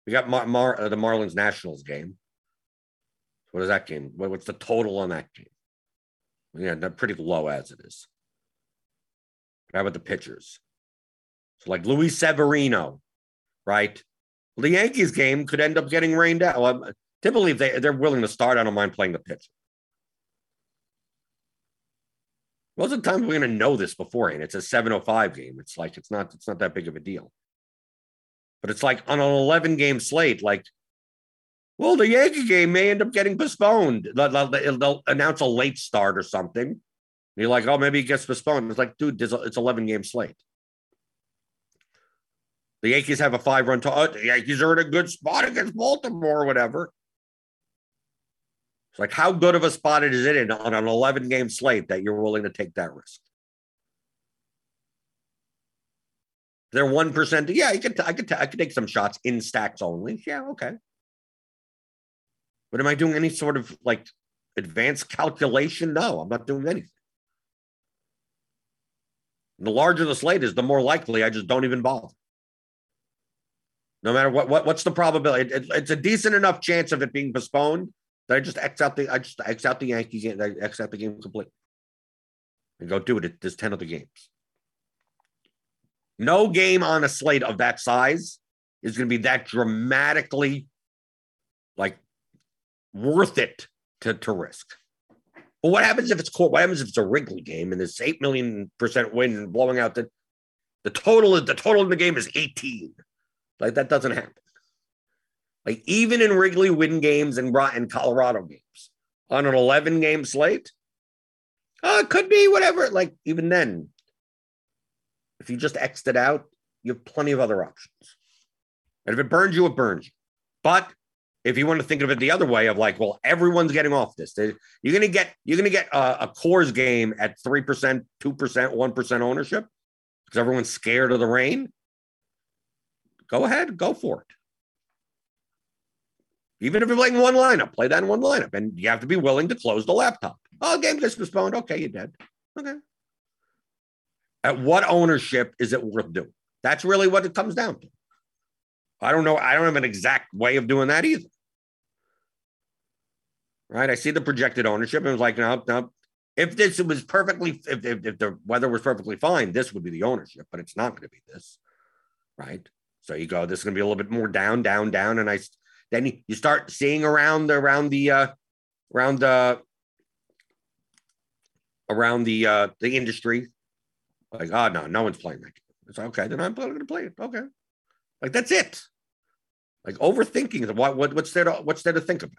We got Mar, Mar uh, the Marlins Nationals game. What is that game? What, what's the total on that game? Yeah, they're pretty low as it is. How about the pitchers? So like Luis Severino, right? Well, the Yankees game could end up getting rained out. Well, typically, they, they're willing to start, I don't mind playing the pitch. Most of the time, we're going to know this beforehand. It's a 705 game. It's like, it's not, it's not that big of a deal. But it's like on an 11 game slate, like, well, the Yankee game may end up getting postponed. They'll, they'll, announce a late start or something. And you're like, oh, maybe it gets postponed. It's like, dude, it's 11 game slate. The Yankees have a five run total. Oh, the Yankees are in a good spot against Baltimore or whatever. It's like, how good of a spot is it in on an 11 game slate that you're willing to take that risk? They're 1%. Yeah, I could, I could, I could take some shots in stacks only. Yeah, okay. But am I doing any sort of like advanced calculation? No, I'm not doing anything. the larger the slate is, the more likely I just don't even bother. No matter what, what what's the probability? It, it, it's a decent enough chance of it being postponed I just X out the I just X out the Yankees game, I X out the game completely. And go do it. There's 10 other games. No game on a slate of that size is going to be that dramatically like worth it to, to risk. But what happens if it's court? What happens if it's a Wrigley game and there's eight million percent win and blowing out the the total is the total in the game is 18. Like that doesn't happen. Like even in Wrigley win games and in Colorado games on an 11 game slate, uh, it could be whatever. Like even then, if you just X'd it out, you have plenty of other options. And if it burns you, it burns you. But if you want to think of it the other way of like, well, everyone's getting off this. You're gonna get you're gonna get a, a Coors game at three percent, two percent, one percent ownership because everyone's scared of the rain go ahead, go for it. Even if you're playing one lineup, play that in one lineup. And you have to be willing to close the laptop. Oh, game gets postponed. Okay, you did. Okay. At what ownership is it worth doing? That's really what it comes down to. I don't know. I don't have an exact way of doing that either. Right. I see the projected ownership and it was like, no, no. If this was perfectly, if, if, if the weather was perfectly fine, this would be the ownership, but it's not going to be this. Right. So you go, this is going to be a little bit more down, down, down. And I, then you start seeing around the, around the, uh, around the, around the, uh, the industry, like, oh, no, no one's playing that. It's okay. Then I'm going to play it. Okay. Like that's it. Like overthinking what, what what's there to what's there to think about?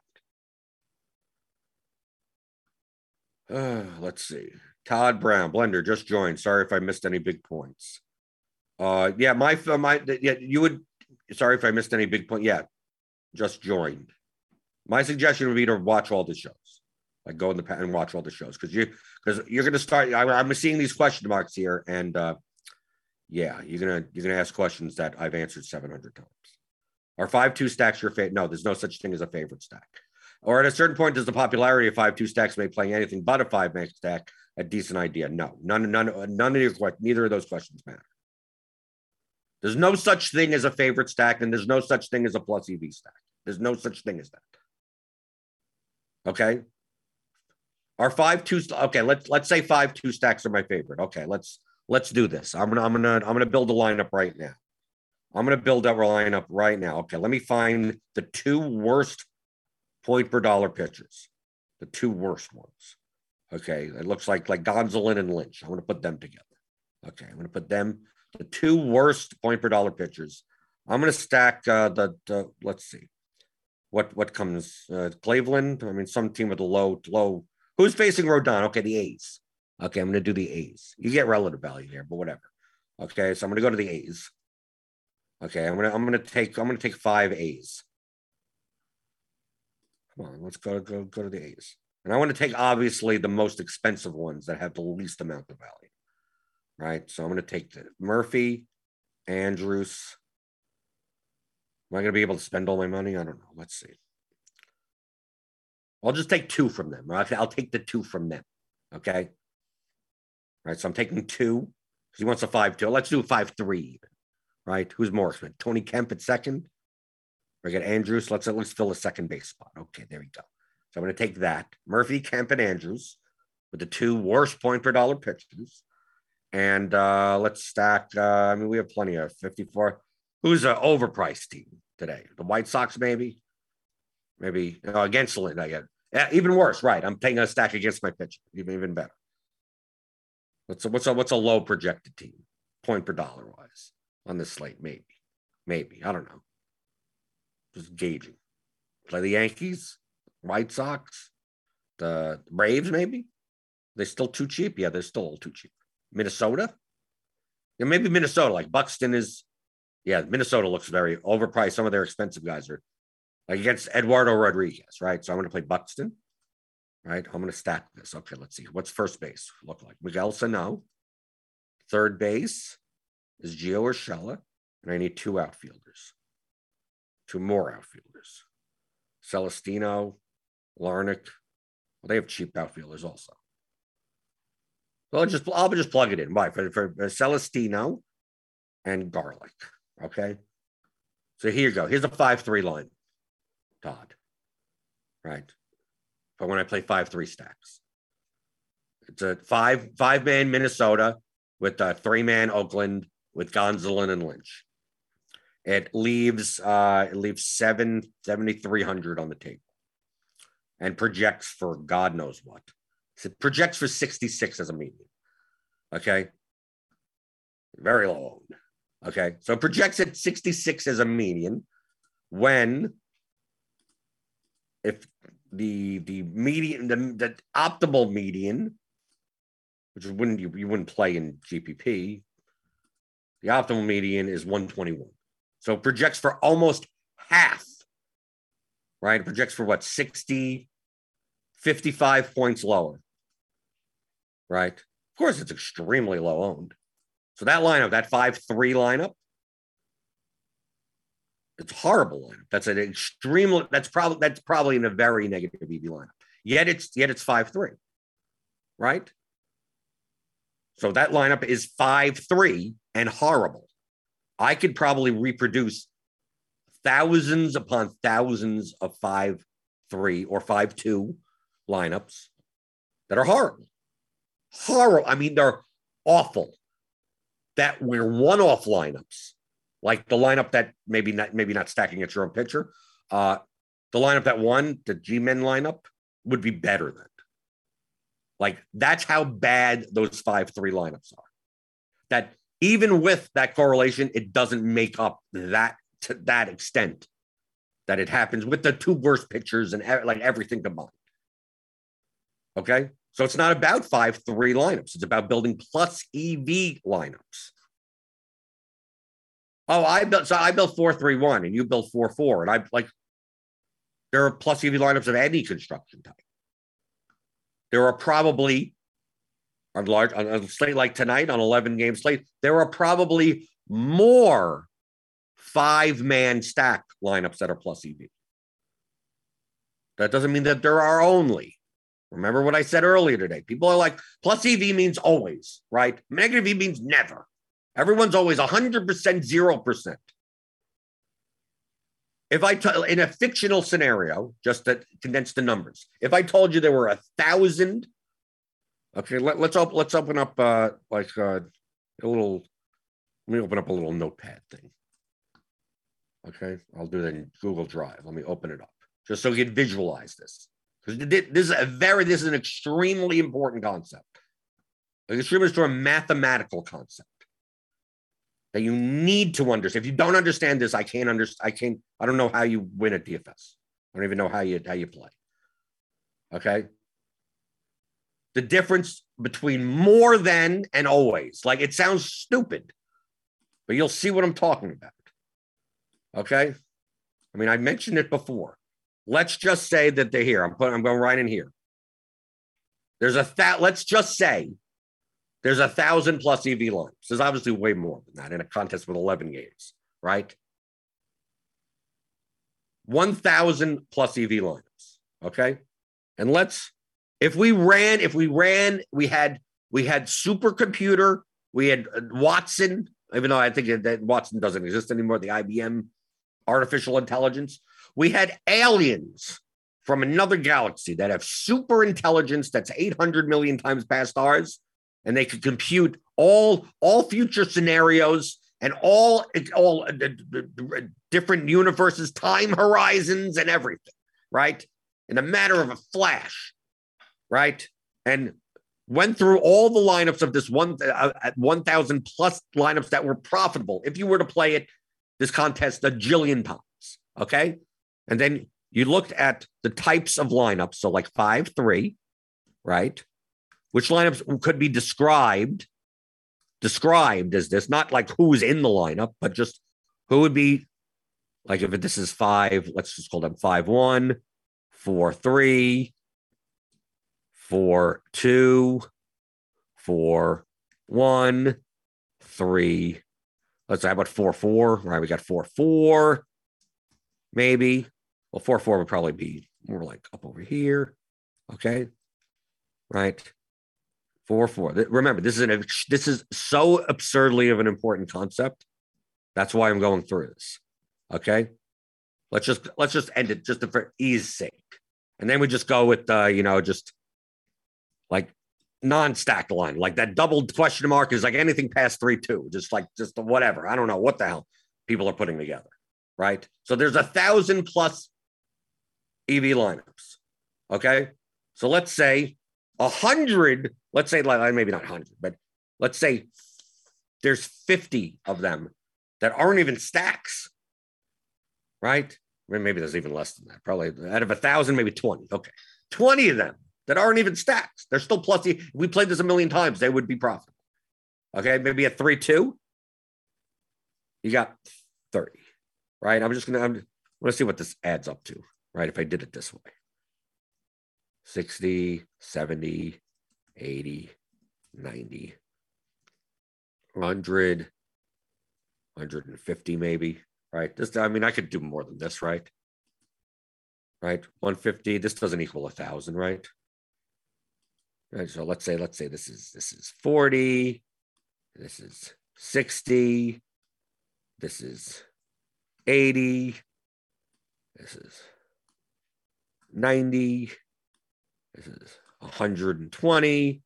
Uh, *sighs* let's see. Todd Brown, Blender, just joined. Sorry if I missed any big points. Uh, yeah, my my yeah, you would. Sorry if I missed any big point. Yeah, just joined. My suggestion would be to watch all the shows. Like go in the and watch all the shows because you because you're to start. I, I'm seeing these question marks here, and uh, yeah, you're gonna you're gonna ask questions that I've answered 700 times. Are five two stacks your favorite? No, there's no such thing as a favorite stack. Or at a certain point, does the popularity of five two stacks make playing anything but a five man stack a decent idea? No, none, none, none of your neither of those questions matter. There's no such thing as a favorite stack, and there's no such thing as a plus EV stack. There's no such thing as that. Okay. Our five two. Okay, let's let's say five two stacks are my favorite. Okay, let's let's do this. I'm gonna I'm gonna I'm gonna build a lineup right now. I'm gonna build a lineup right now. Okay, let me find the two worst point per dollar pitchers, the two worst ones. Okay, it looks like like Gonsolin and Lynch. I'm gonna put them together. Okay, I'm gonna put them the two worst point per dollar pitchers. I'm gonna stack uh, the, the let's see what what comes uh, Cleveland. I mean, some team with a low low. Who's facing Rodon? Okay, the A's. Okay, I'm going to do the A's. You get relative value here, but whatever. Okay, so I'm going to go to the A's. Okay, I'm gonna I'm gonna take I'm gonna take five A's. Come on, let's go go go to the A's. And I want to take obviously the most expensive ones that have the least amount of value. Right. So I'm gonna take the Murphy, Andrus. Am I gonna be able to spend all my money? I don't know. Let's see. I'll just take two from them. Right? I'll take the two from them. Okay right? So I'm taking two because he wants a five two. Let's do a five three, right? Who's more expensive? Tony Kemp at second. I get Andrus. Let's at least fill a second base spot. Okay, there we go. So I'm going to take that Murphy, Kemp, and Andrus with the two worst point per dollar pitchers. And uh, let's stack. Uh, I mean, we have plenty of 54. Who's an overpriced team today? The White Sox, maybe? Maybe against the I get yeah, even worse, right? I'm taking a stack against my pitch. even even better. What's a, what's a what's a low projected team point per dollar wise on this slate? Maybe, maybe I don't know. Just gauging. Play the Yankees, White Sox, the Braves. Maybe they're still too cheap. Yeah, they're still too cheap. Minnesota. Yeah, maybe Minnesota. Like Buxton is. Yeah, Minnesota looks very overpriced. Some of their expensive guys are like against Eduardo Rodriguez, right? So I'm going to play Buxton right? I'm going to stack this. Okay, let's see. What's first base look like? Miguel Sano. Third base is Gio Urshela, and I need two outfielders, two more outfielders. Celestino, Larnach. Well, they have cheap outfielders also. So I'll just I'll just plug it in. Why for, for Celestino and Larnach. Okay. So here you go. Here's a five-three line. Todd. Right But when I play five three stacks. It's a five five man Minnesota with a three man Oakland with Gonzalez and Lynch. It leaves uh, it leaves seven seventy three hundred on the table, and projects for God knows what. It projects for sixty six as a median. Okay, very owned. Okay, so it projects at sixty six as a median when if the the median the, the optimal median which wouldn't you, you wouldn't play in gpp the optimal median is 121 so it projects for almost half right it projects for what 60 55 points lower right of course it's extremely low owned so that lineup that 5-3 lineup it's horrible lineup. That's an extremely that's probably that's probably in a very negative EV lineup. Yet it's yet it's five three, right? So that lineup is five three and horrible. I could probably reproduce thousands upon thousands of five three or five two lineups that are horrible. Horrible. I mean, they're awful. That we're one-off lineups, like the lineup that maybe not maybe not stacking at your own pitcher. Uh, the lineup that won, the G-men lineup, would be better than. Like that's how bad those five three lineups are. That even with that correlation, it doesn't make up that to that extent that it happens with the two worst pitchers and like everything combined. Okay. So it's not about five three lineups. It's about building plus EV lineups. Oh, I built so I built four three one and you built four four. And I like there are plus EV lineups of any construction type. There are probably on large on a slate like tonight on 11 game slate, there are probably more five man stack lineups that are plus EV. That doesn't mean that there are only. Remember what I said earlier today. People are like, plus EV means always, right? Negative EV means never. Everyone's always 100%, 0%. If I t- in a fictional scenario, just to condense the numbers, if I told you there were a thousand, okay, let, us op- let's open up uh, like uh, a little. Let me open up a little notepad thing. Okay, I'll do that in Google Drive. Let me open it up just so you can visualize this this is a very this is an extremely important concept. An extremely strong mathematical concept that you need to understand. If you don't understand this, I can't understand. I can't. I don't know how you win at DFS. I don't even know how you how you play. Okay. The difference between more than and always, like it sounds stupid, but you'll see what I'm talking about. Okay. I mean, I mentioned it before. Let's just say that they're here. I'm putting, I'm going right in here. There's a that. Let's just say there's a thousand plus EV lines. There's obviously way more than that in a contest with 11 games, right? 1,000 plus EV lines. Okay. And let's, if we ran, if we ran, we had, we had supercomputer, we had uh, Watson, even though I think that Watson doesn't exist anymore, the IBM artificial intelligence. We had aliens from another galaxy that have super intelligence that's 800 million times past ours and they could compute all all future scenarios and all all uh, different universes, time horizons, and everything, right? In a matter of a flash, right? And went through all the lineups of this one uh, at 1,000 plus lineups that were profitable if you were to play it this contest a jillion times. Okay, and then you looked at the types of lineups, so like five three, right? which lineups could be described described as this, not like who's in the lineup, but just who would be like if this is five, let's just call them five one, four three, four two, four one, three. Let's say about four four? Right, we got four four, maybe. Well, four four would probably be more like up over here. Okay. Right. Four four. Remember, this is an this is so absurdly of an important concept. That's why I'm going through this. Okay, let's just let's just end it just for ease sake, and then we just go with uh, you know just like non-stacked line, like that double question mark is like anything past three two, just like just whatever. I don't know what the hell people are putting together, right? So there's a thousand plus EV lineups. Okay, so let's say a hundred let's say maybe not 100 but let's say there's 50 of them that aren't even stacks right? Maybe there's even less than that probably out of a thousand maybe 20 okay. 20 of them that aren't even stacks they're still plus if we played this a million times they would be profitable okay? Maybe a 3-2 you got 30 right? I'm just gonna i'm gonna see what this adds up to right if i did it this way 60 70 80, 90, 100, 150 maybe, right? This, I mean, I could do more than this, right? Right, 150. This doesn't equal a thousand, right? Right. So let's say, let's say this is this is 40, this is 60, This is 80. This is 90. This is 120.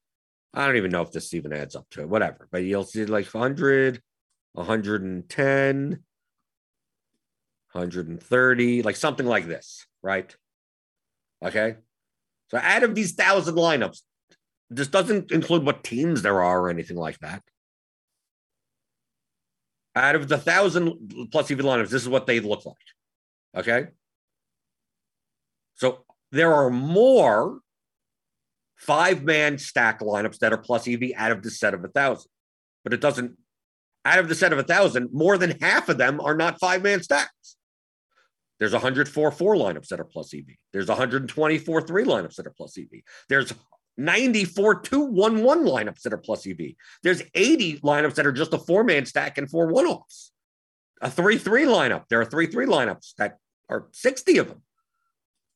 I don't even know if this even adds up to it, whatever. But you'll see like 100, 110, 130, like something like this, right? Okay. So out of these thousand lineups, this doesn't include what teams there are or anything like that. Out of the thousand plus even lineups, this is what they look like. Okay. So there are more five man stack lineups that are plus EV out of the set of a thousand, but it doesn't. Out of the set of a thousand, more than half of them are not five man stacks. There's 104 four lineups that are plus EV. There's 124 three lineups that are plus EV. There's 94 two one one lineups that are plus EV. There's 80 lineups that are just a four man stack and four one offs. A three three lineup. There are three three lineups that are 60 of them,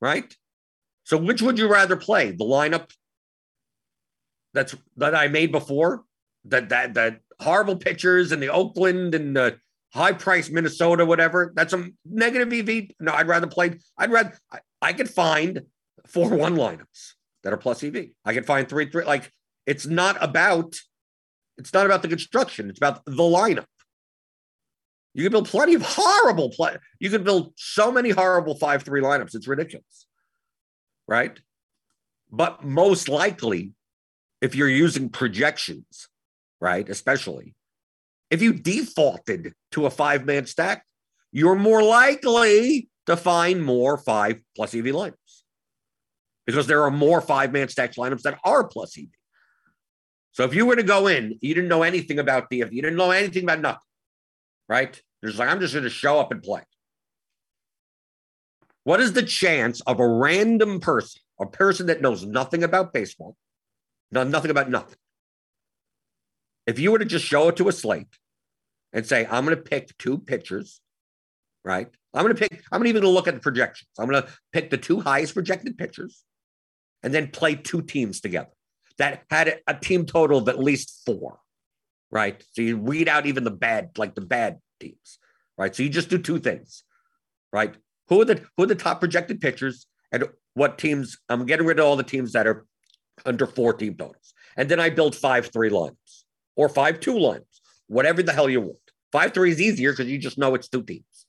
right? So which would you rather play? The lineup that's that I made before, that that that horrible pitchers and the Oakland and the high price Minnesota, whatever. That's a negative EV. No, I'd rather play. I'd rather I, I could find four one lineups that are plus EV. I could find three three. Like it's not about it's not about the construction. It's about the lineup. You can build plenty of horrible play. You can build so many horrible five three lineups. It's ridiculous, right? But most likely, if you're using projections, right, especially if you defaulted to a five man stack, you're more likely to find more five plus EV lineups because there are more five man stacks lineups that are plus EV. So if you were to go in, you didn't know anything about DF, you didn't know anything about nothing, right? There's like, I'm just going to show up and play. What is the chance of a random person, a person that knows nothing about baseball, nothing about nothing? If you were to just show it to a slate and say, I'm going to pick two pitchers, right? I'm going to pick, I'm going to even look at the projections. I'm going to pick the two highest projected pitchers and then play two teams together that had a team total of at least four, right? So you weed out even the bad, like the bad teams, right? So you just do two things, right? Who are the who are the top projected pitchers and what teams? I'm getting rid of all the teams that are under four team totals, and then I build five three lines or five two lines, whatever the hell you want. Five three is easier because you just know it's two teams.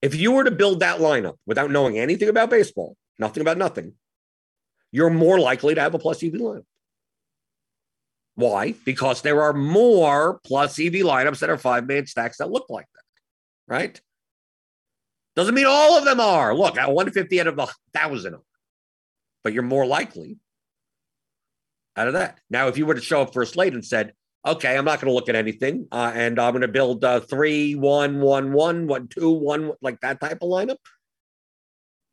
If you were to build that lineup without knowing anything about baseball, nothing about nothing, you're more likely to have a plus EV lineup. Why? Because there are more plus EV lineups that are five man stacks that look like that, right? Doesn't mean all of them are. Look, at 150 out of a thousand, but you're more likely out of that. Now, if you were to show up for a slate and said, okay, I'm not going to look at anything, uh, and I'm going to build uh, three, one, one, one, one, two, one, like that type of lineup,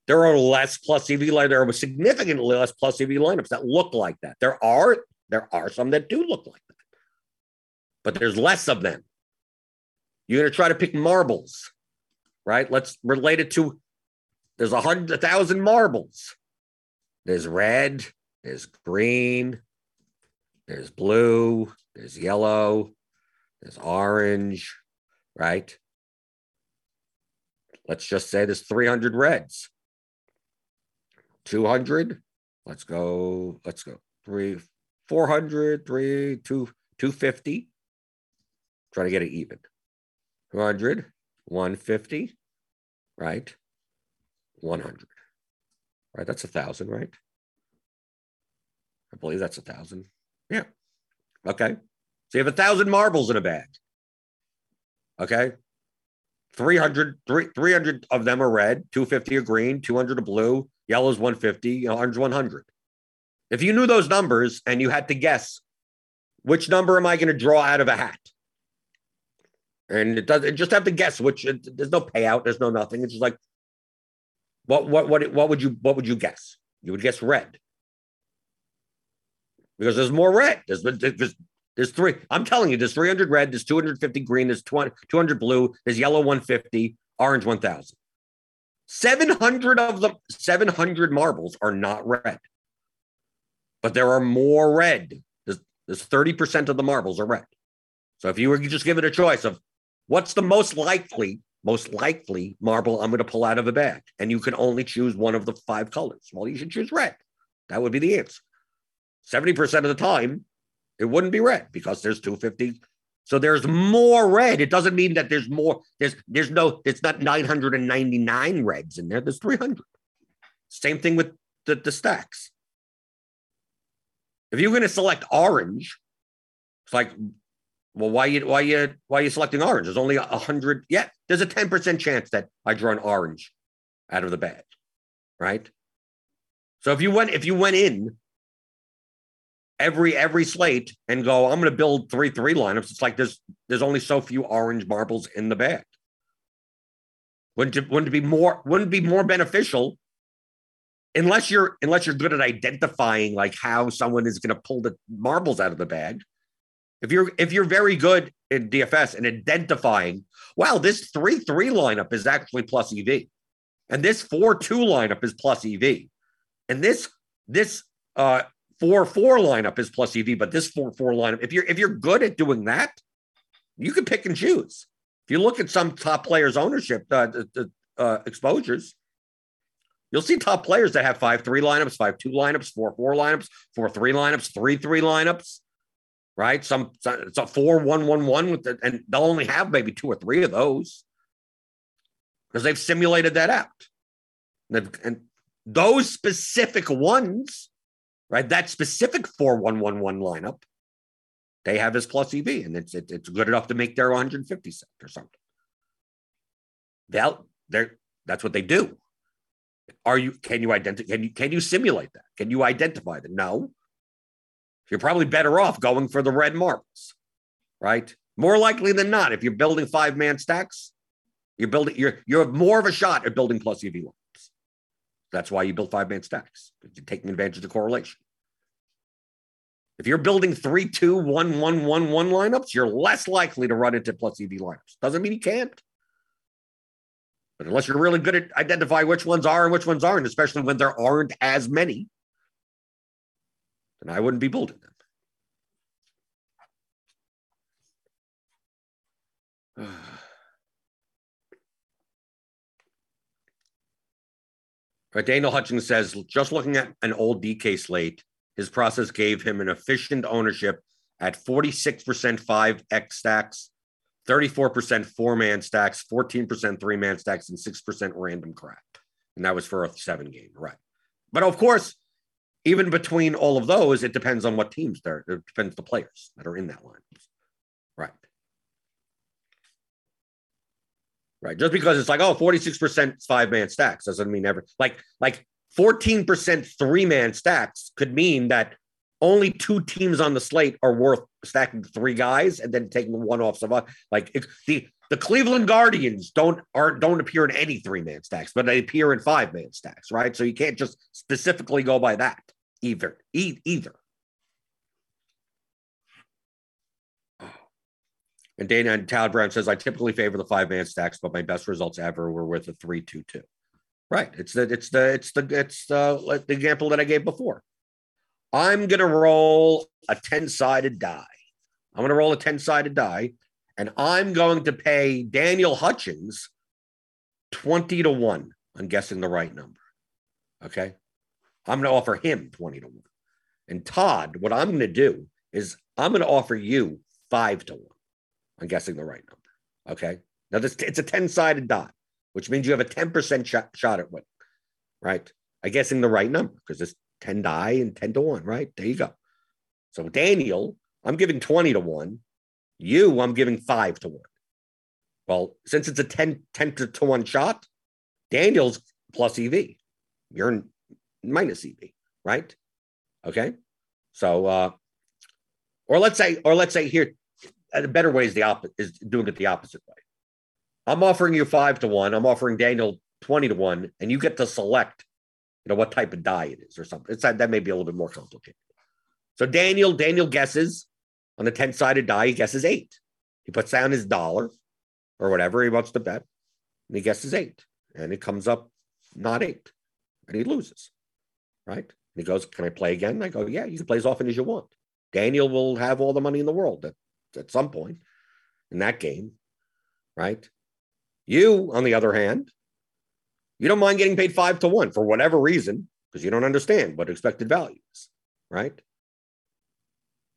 there are less plus EV line. There are significantly less plus EV lineups that look like that. There are there are some that do look like that, but there's less of them. You're going to try to pick marbles, right? Let's relate it to. There's a hundred, thousand marbles. There's red. There's green. There's blue. There's yellow. There's orange, right? Let's just say there's 300 reds. 200. Let's go. Let's go. Three, 400, three, two, 250. Try to get it even. 200, 150, right? 100. Right. That's a thousand, right? I believe that's a thousand. Yeah. Okay. So you have a thousand marbles in a bag. Okay. 300, 300 of them are red, 250 are green, 200 are blue, yellow is 150, orange 100. If you knew those numbers and you had to guess, which number am I going to draw out of a hat? And it doesn't just have to guess which. It, there's no payout. There's no nothing. It's just like, what, what, what, what would you, what would you guess? You would guess red because there's more red. There's, there's, there's three. I'm telling you, there's 300 red. There's 250 green. There's 20, 200 blue. There's yellow 150, orange 1000. 700 of them, 700 marbles are not red, but there are more red. There's, there's 30% of the marbles are red. So if you were just given a choice of What's the most likely, most likely marble I'm going to pull out of the bag? And you can only choose one of the five colors. Well, you should choose red. That would be the answer. 70% of the time, it wouldn't be red because there's 250. So there's more red. It doesn't mean that there's more. There's there's no. It's not 999 reds in there. There's 300. Same thing with the, the stacks. If you're going to select orange, it's like, well, why you why you why are you selecting orange? There's only a hundred. Yeah, there's a 10% chance that I draw an orange out of the bag, right? So if you went if you went in every every slate and go, I'm going to build three three lineups. It's like there's there's only so few orange marbles in the bag. Wouldn't it, wouldn't it be more wouldn't it be more beneficial unless you're unless you're good at identifying like how someone is going to pull the marbles out of the bag. If you're if you're very good in DFS and identifying, wow, this three three lineup is actually plus EV, and this four two lineup is plus EV, and this this uh four four lineup is plus EV, but this four four lineup, if you're if you're good at doing that, you can pick and choose. If you look at some top players' ownership uh, uh, exposures, you'll see top players that have five three lineups, five two lineups, four four lineups, four three lineups, three three lineups. Right? Some it's a four one one one with the, and they'll only have maybe two or three of those because they've simulated that out. And, and those specific ones right? That specific 4111 lineup, they have as plus EV, and it's it, it's good enough to make their 150 cent or something. They'll they're that's what they do. Are you can you identify can you can you simulate that? Can you identify that? No. You're probably better off going for the red marbles, right? More likely than not, if you're building five man stacks, you're building you're you have more of a shot at building plus EV lines. that's why you build five man stacks. You're taking advantage of the correlation. If you're building three, two, one, one, one, one lineups, you're less likely to run into plus EV lineups. Doesn't mean you can't. But unless you're really good at identifying which ones are and which ones aren't, especially when there aren't as many, then I wouldn't be building them. *sighs* But Daniel Hutchins says, just looking at an old DK slate, his process gave him an efficient ownership at 46% 5X stacks, 34% four man stacks, 14% three man stacks, and 6% random crap. And that was for a seven game, right? But of course, even between all of those, it depends on what teams there. It depends the players that are in that line. Right. right? Just because it's like, oh, 46% five man stacks doesn't mean ever like like 14% three man stacks could mean that only two teams on the slate are worth stacking three guys and then taking one off some like the the Cleveland Guardians don't are don't appear in any three man stacks, but they appear in five man stacks, right? So you can't just specifically go by that either. E- either. *sighs* And Dana and Todd Brown says, I typically favor the five man stacks, but my best results ever were with a three two two. Right. It's the it's the it's the it's the, the example that I gave before. I'm gonna roll a 10-sided die. I'm gonna roll a 10-sided die, and I'm going to pay Daniel Hutchins 20 to 1 on guessing the right number. Okay. I'm gonna offer him 20 to 1. And Todd, what I'm gonna do is I'm gonna offer you five to one. I'm guessing the right number. Okay. Now this it's a 10 sided die, which means you have a 10% shot, shot at winning, right? I'm guessing the right number because it's 10 die and 10 to 1, right? There you go. So Daniel, I'm giving 20 to 1. You, I'm giving 5 to 1. Well, since it's a 10, 10 to 1 shot, Daniel's plus EV. You're minus EV, right? Okay. So uh or let's say, or let's say here, a better way is the opposite is doing it the opposite way. I'm offering you five to one. I'm offering Daniel 20 to one, and you get to select, you know, what type of die it is or something. It's that, that may be a little bit more complicated. So Daniel, Daniel guesses on the 10 sided die, he guesses eight. He puts down his dollar or whatever he wants to bet, and he guesses eight. And it comes up not eight. And he loses. Right? And he goes, Can I play again? I go, Yeah, you can play as often as you want. Daniel will have all the money in the world at, at some point in that game. right? You, on the other hand, you don't mind getting paid five to one for whatever reason because you don't understand what expected value is, right?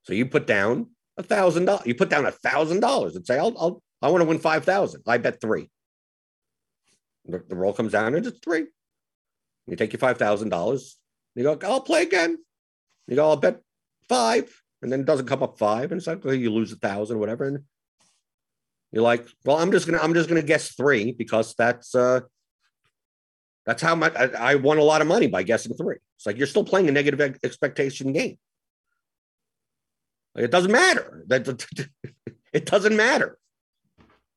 So you put down a thousand dollars. You put down a thousand dollars and say, "I'll, I'll, I want to win five thousand. I bet three. The, the roll comes down and it's three. You take your five thousand dollars. You go, "I'll play again." You go, "I'll bet five, and then it doesn't come up five, and it's like you lose a thousand, whatever. And you're like, "Well, I'm just gonna, I'm just gonna guess three because that's." uh that's how much I, I, won a lot of money by guessing three. It's like you're still playing a negative expectation game. Like it doesn't matter. That *laughs* it doesn't matter.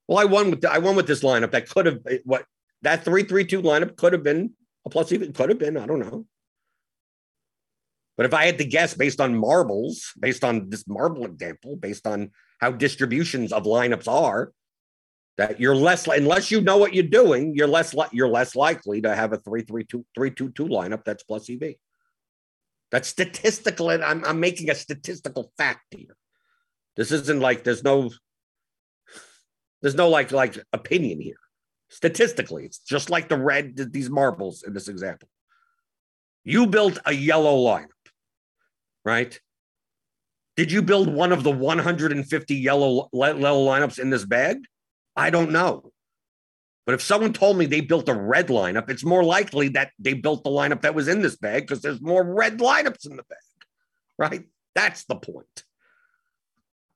Well, I won with the, I won with this lineup that could have what that three three two lineup could have been a plus even could have been I don't know. But if I had to guess based on marbles, based on this marble example, based on how distributions of lineups are, that you're less unless you know what you're doing, you're less you're less likely to have a three three two three two two lineup that's plus EV. That's statistical, and I'm, I'm making a statistical fact here. This isn't like there's no there's no like like opinion here. Statistically, it's just like the red these marbles in this example. You built a yellow lineup, right? Did you build one of the 150 yellow, yellow lineups in this bag? I don't know. But if someone told me they built a red lineup, it's more likely that they built the lineup that was in this bag because there's more red lineups in the bag, right? That's the point,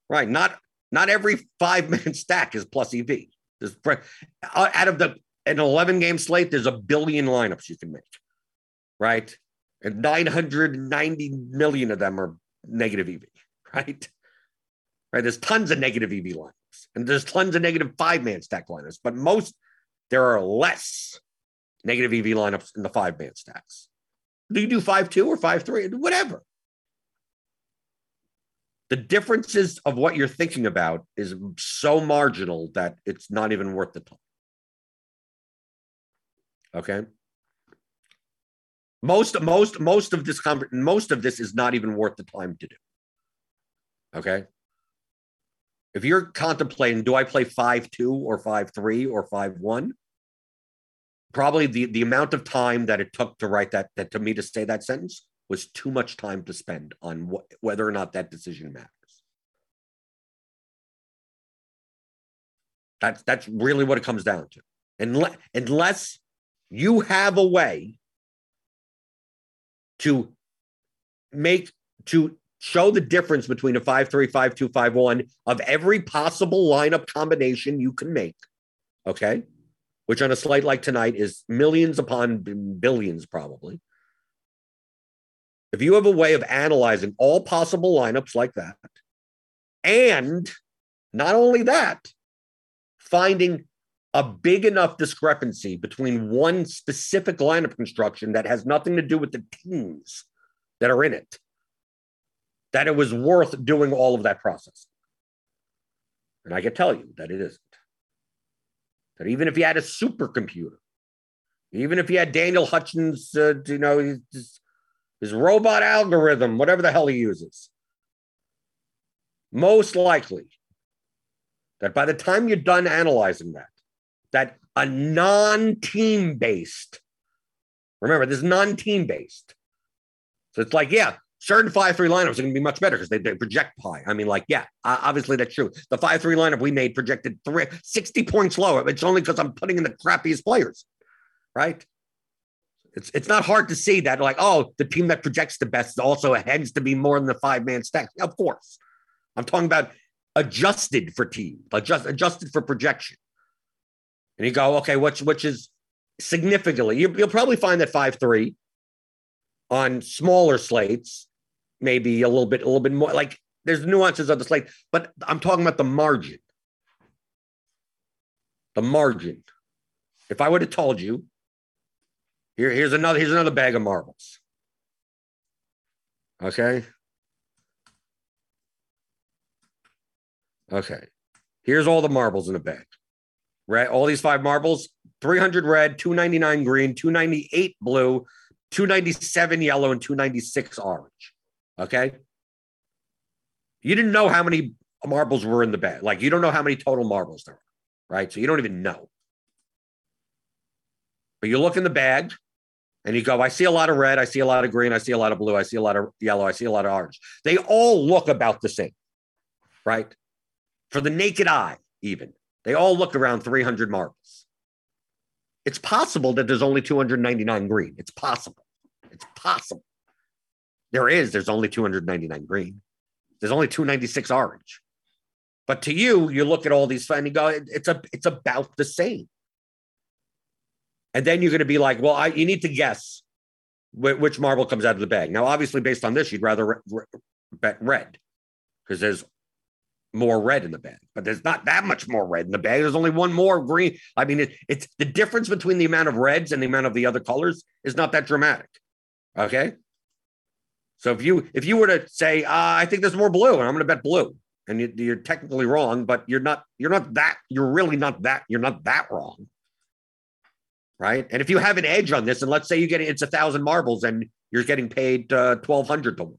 right? Not not every five *laughs* man stack is plus EV. There's uh, out of the an 11 game slate, there's a billion lineups you can make, right? And 990 million of them are negative EV, *laughs* right? Right? There's tons of negative EV lineups, and there's tons of negative five man stack lineups, but most there are less negative EV lineups in the five man stacks. Do you do five two or five three? Whatever. The differences of what you're thinking about is so marginal that it's not even worth the time. Okay. Most, most, most of this most of this is not even worth the time to do. Okay. If you're contemplating, do I play 5 2 or 5 3 or 5 1? Probably the, the amount of time that it took to write that, that to me to say that sentence was too much time to spend on wh- whether or not that decision matters. That's that's really what it comes down to. Unless, unless you have a way to make to show the difference between a 5 3, 5 2, 5 1 of every possible lineup combination you can make. Okay. Which on a slate like tonight is millions upon billions, probably. If you have a way of analyzing all possible lineups like that, and not only that, finding a big enough discrepancy between one specific lineup construction that has nothing to do with the teams that are in it that it was worth doing all of that process. And I can tell you that it isn't. That even if you had a supercomputer, even if you had Daniel Hutchins, uh, you know, his, his robot algorithm, whatever the hell he uses, most likely that by the time you're done analyzing that, that a non-team based, remember, this is non-team based. So it's like, yeah, certain five three lineups are going to be much better because they, they project high. I mean, like, yeah, obviously that's true. The five three lineup we made projected three, 60 points lower. It's only because I'm putting in the crappiest players, right? It's it's not hard to see that, like, oh, the team that projects the best also heads to be more than the five man stack. Of course, I'm talking about adjusted for team, adjust, adjusted for projection. And you go, okay, which which is significantly, you, you'll probably find that five three on smaller slates, maybe a little bit, a little bit more. Like there's nuances of the slate, but I'm talking about the margin. The margin. If I would have told you, here, here's another, here's another bag of marbles. Okay. Okay. Here's all the marbles in the bag. Right. all these five marbles, 300 red, 299 green, 298 blue, 297 yellow, and 296 orange. Okay. You didn't know how many marbles were in the bag. Like you don't know how many total marbles there are. right? So you don't even know. But you look in the bag and you go, I see a lot of red, I see a lot of green, I see a lot of blue, I see a lot of yellow, I see a lot of orange. They all look about the same, right? For the naked eye, even. They all look around 300 marbles. It's possible that there's only 299 green. It's possible. It's possible. There is, there's only 299 green. There's only 296 orange. But to you, you look at all these and you go, it's a it's about the same. And then you're going to be like, well, I, you need to guess which marble comes out of the bag. Now, obviously, based on this, you'd rather re- re- bet red because there's more red in the bag, but there's not that much more red in the bag. There's only one more green. I mean, it, it's the difference between the amount of reds and the amount of the other colors is not that dramatic. Okay. So if you if you were to say, uh, I think there's more blue, and I'm going to bet blue, and you, you're technically wrong, but you're not you're not that you're really not that you're not that wrong right? And if you have an edge on this, and let's say you get it's a thousand marbles and you're getting paid uh, twelve hundred to one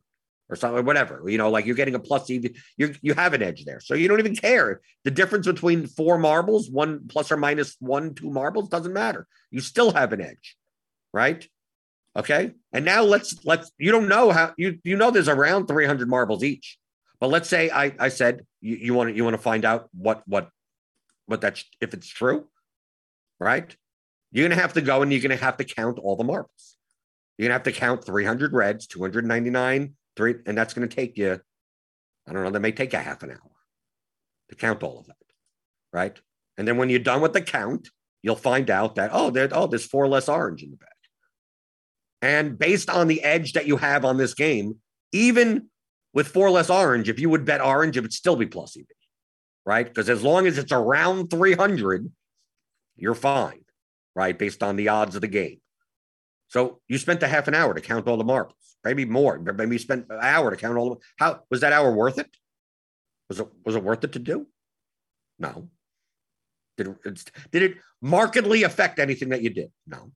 or something, whatever, you know, like you're getting a plus EV, you you have an edge there, so you don't even care. The difference between four marbles, one plus or minus one, two marbles, doesn't matter. You still have an edge, right? Okay, and now let's let's you don't know how you you know there's around three hundred marbles each, but let's say I I said you, want to you want to find out what what what that's if it's true, right? You're to have to go and you're to have to count all the marbles. You're to have to count 300 reds, 299, three, and that's to take you, I don't know, that may take a half an hour to count all of that. Right. And then when you're done with the count, you'll find out that, oh, there, oh, there's four less orange in the bag. And based on the edge that you have on this game, even with four less orange, if you would bet orange, it would still be plus EV, right? Because as long as it's around 300, you're fine right? Based on the odds of the game. So you spent a half an hour to count all the marbles, maybe more. Maybe you spent an hour to count all the. How was that hour worth it? Was it was it worth it to do? No. Did it, did it markedly affect anything that you did? No.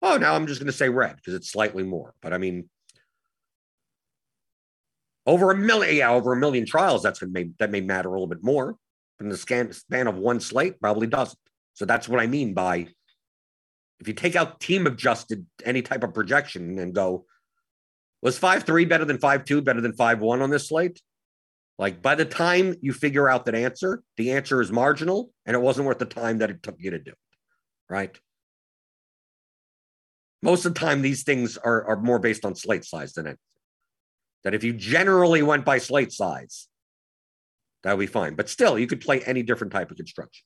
Oh, now I'm just going to say red because it's slightly more. But I mean, over a million, yeah, over a million trials, that's going may, that may matter a little bit more. But in the scan, span of one slate, probably doesn't. So that's what I mean by if you take out team adjusted any type of projection and go, was 5 3 better than 5 2, better than 5 1 on this slate? Like by the time you figure out that answer, the answer is marginal and it wasn't worth the time that it took you to do it. Right. Most of the time, these things are, are more based on slate size than anything. That if you generally went by slate size, that would be fine. But still, you could play any different type of construction.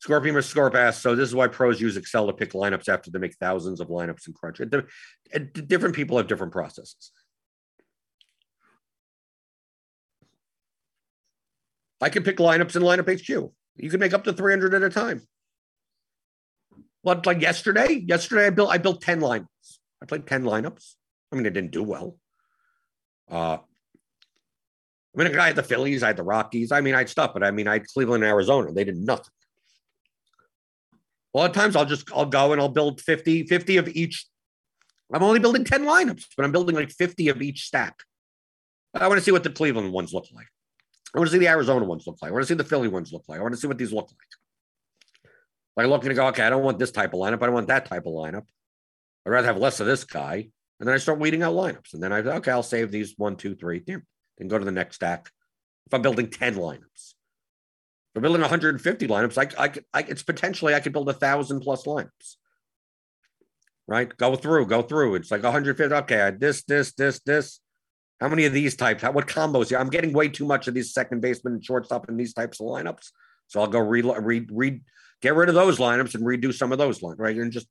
Scorpion or Scorp asks, so this is why pros use Excel to pick lineups after they make thousands of lineups and Crunch. it. Different people have different processes. I can pick lineups in LineupHQ. You can make up to 300 at a time. What like yesterday? Yesterday I built I built 10 lineups. I played 10 lineups. I mean, I didn't do well. Uh I mean, I had the Phillies, I had the Rockies. I mean, I had stuff, but I mean, I had Cleveland and Arizona. They did nothing. A lot of times I'll just I'll go and I'll build 50, 50 of each. I'm only building 10 lineups, but I'm building like 50 of each stack. I want to see what the Cleveland ones look like. I want to see the Arizona ones look like. I want to see the Philly ones look like. I want to see what these look like. Like looking to go, okay, I don't want this type of lineup. I don't want that type of lineup. I'd rather have less of this guy. And then I start weeding out lineups. And then I okay, I'll save these one, two, three, then go to the next stack. If I'm building 10 lineups. I'm building 150 lineups, I, I, I, it's potentially I could build a thousand plus lineups. Right? Go through, go through. It's like 150. Okay, this, this, this, this. How many of these types? How, what combos? I'm getting way too much of these second baseman and shortstop in these types of lineups. So I'll go read, read, read, get rid of those lineups and redo some of those lineups. Right? And just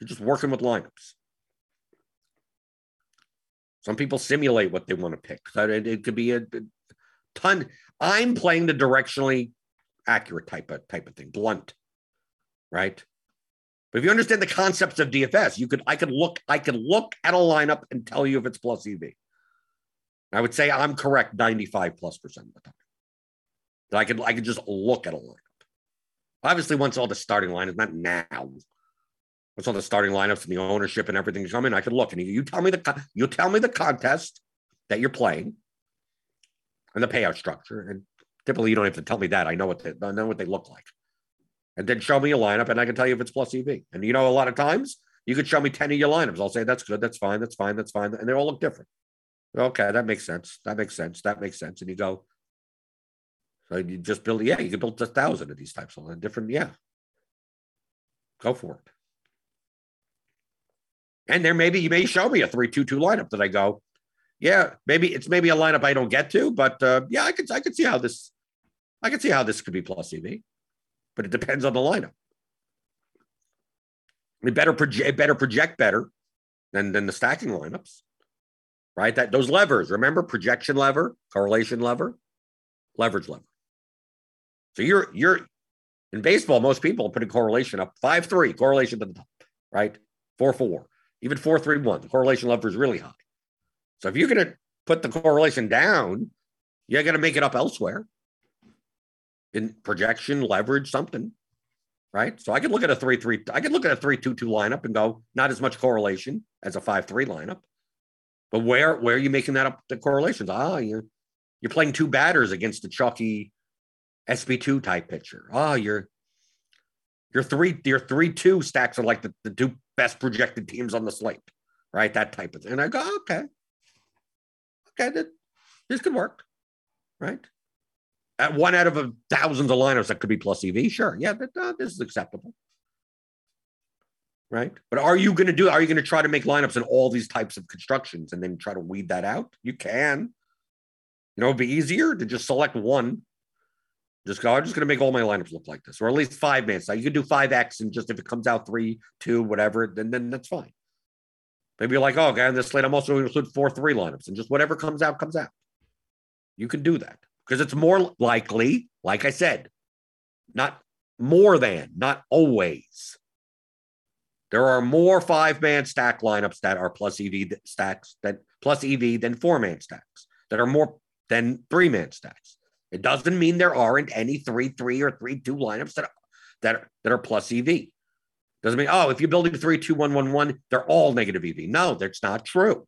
you're just working with lineups. Some people simulate what they want to pick. It, it could be a, a ton. I'm playing the directionally accurate type of type of thing, blunt, right? But if you understand the concepts of DFS, you could I could look I could look at a lineup and tell you if it's plus EV. I would say I'm correct 95 plus percent of the time. That I could I could just look at a lineup. Obviously, once all the starting lineups, not now. Once all the starting lineups and the ownership and everything come in, I could look and you tell me the you tell me the contest that you're playing. and the payout structure. And typically, you don't have to tell me that. I know what they, I know what they look like. And then show me a lineup, and I can tell you if it's plus EV. And you know, a lot of times you could show me 10 of your lineups. I'll say, that's good, that's fine, that's fine, that's fine. And they all look different. Okay, that makes sense. That makes sense. That makes sense. And you go, so you just build, yeah, you can build a thousand of these types of different, yeah. Go for it. And there maybe you may show me a three-two-two lineup that I go, yeah, maybe it's maybe a lineup I don't get to, but uh, yeah, I could I could see how this I could see how this could be plus EV, but it depends on the lineup. It better project better project better than than the stacking lineups, right? That those levers. Remember projection lever, correlation lever, leverage lever. So you're you're in baseball. Most people put a correlation up five three correlation to the top, right? Four four, even four three one. The correlation lever is really high. So if you're going to put the correlation down, you're going to make it up elsewhere in projection, leverage, something, right? So I can look at a three three. I can look at a three two two lineup and go not as much correlation as a five three lineup, but where where are you making that up the correlations? Ah, you're you're playing two batters against the chalky SP two type pitcher. Ah, you're your three your three two stacks are like the, the two best projected teams on the slate, right? That type of thing. And I go, okay, okay, that, this could work, right? At one out of a thousands of lineups that could be plus EV, sure, yeah, that, uh, this is acceptable, right? But are you going to do? Are you going to try to make lineups in all these types of constructions and then try to weed that out? You can. You know, it'd be easier to just select one. Just go. I'm just going to make all my lineups look like this, or at least five man. So you could do five X, and just if it comes out three, two, whatever, then then that's fine. Maybe you're like, oh, okay, on this slate, I'm also going to include four three lineups and just whatever comes out, comes out. You can do that because it's more likely, like I said, not more than, not always. There are more five man stack lineups that are plus EV stacks that plus EV than four man stacks that are more than three man stacks. It doesn't mean there aren't any three three or three two lineups that that that are plus EV. Doesn't mean, oh, if you're building three, two, one, one, one, they're all negative EV. No, that's not true.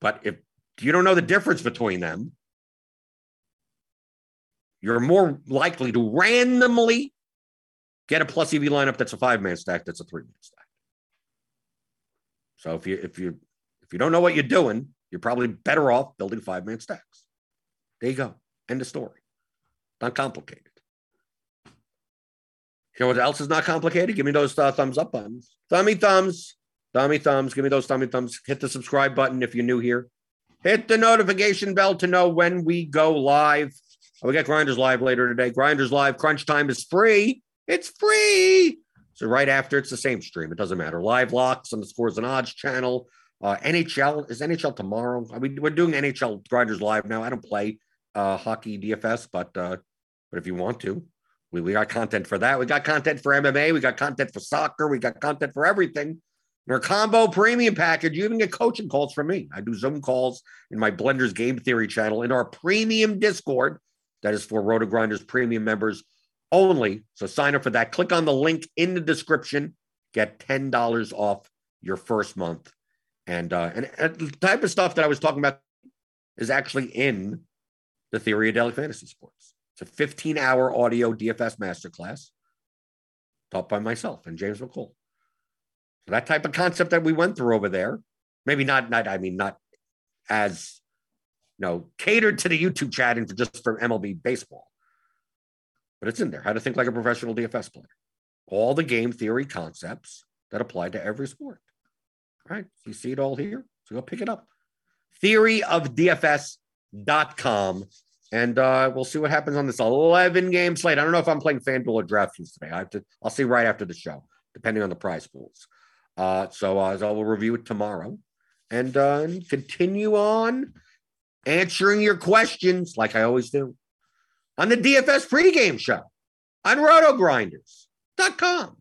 But if you don't know the difference between them, you're more likely to randomly get a plus EV lineup that's a five man stack, that's a three man stack. So if you if you if you don't know what you're doing, you're probably better off building five man stacks. There you go. End of story. Not complicated. You know what else is not complicated? Give me those uh, thumbs up buttons. Thummy thumbs. Thummy thumbs. Give me those thummy thumbs. Hit the subscribe button if you're new here. Hit the notification bell to know when we go live. Oh, we got Grinders Live later today. Grinders Live Crunch Time is free. It's free. So right after, it's the same stream. It doesn't matter. Live locks on the Scores and Odds channel. Uh, NHL is NHL tomorrow. I mean, we're doing NHL Grinders Live now. I don't play uh, hockey DFS, but uh, but if you want to, we, we got content for that. We got content for MMA. We got content for soccer. We got content for everything. In our combo premium package, you even get coaching calls from me. I do Zoom calls in my Blenders Game Theory channel in our premium Discord. That is for RotoGrinders premium members only. So sign up for that. Click on the link in the description. Get ten dollars off your first month. And, uh, and and the type of stuff that I was talking about is actually in the theory of daily fantasy sports. It's a 15 hour audio DFS masterclass taught by myself and James McCall. So that type of concept that we went through over there, maybe not, not I mean, not as you know, catered to the YouTube chat and just for MLB baseball. But it's in there. How to think like a professional DFS player. All the game theory concepts that apply to every sport. All right. You see it all here. So go pick it up. Theoryofdfs.com and uh, we'll see what happens on this 11 game slate. I don't know if I'm playing FanDuel or DraftKings today. I have to. I'll see right after the show, depending on the prize pools. Uh, so, uh, so we'll review it tomorrow, and uh, continue on answering your questions like I always do on the DFS pregame show on RotoGrinders.com.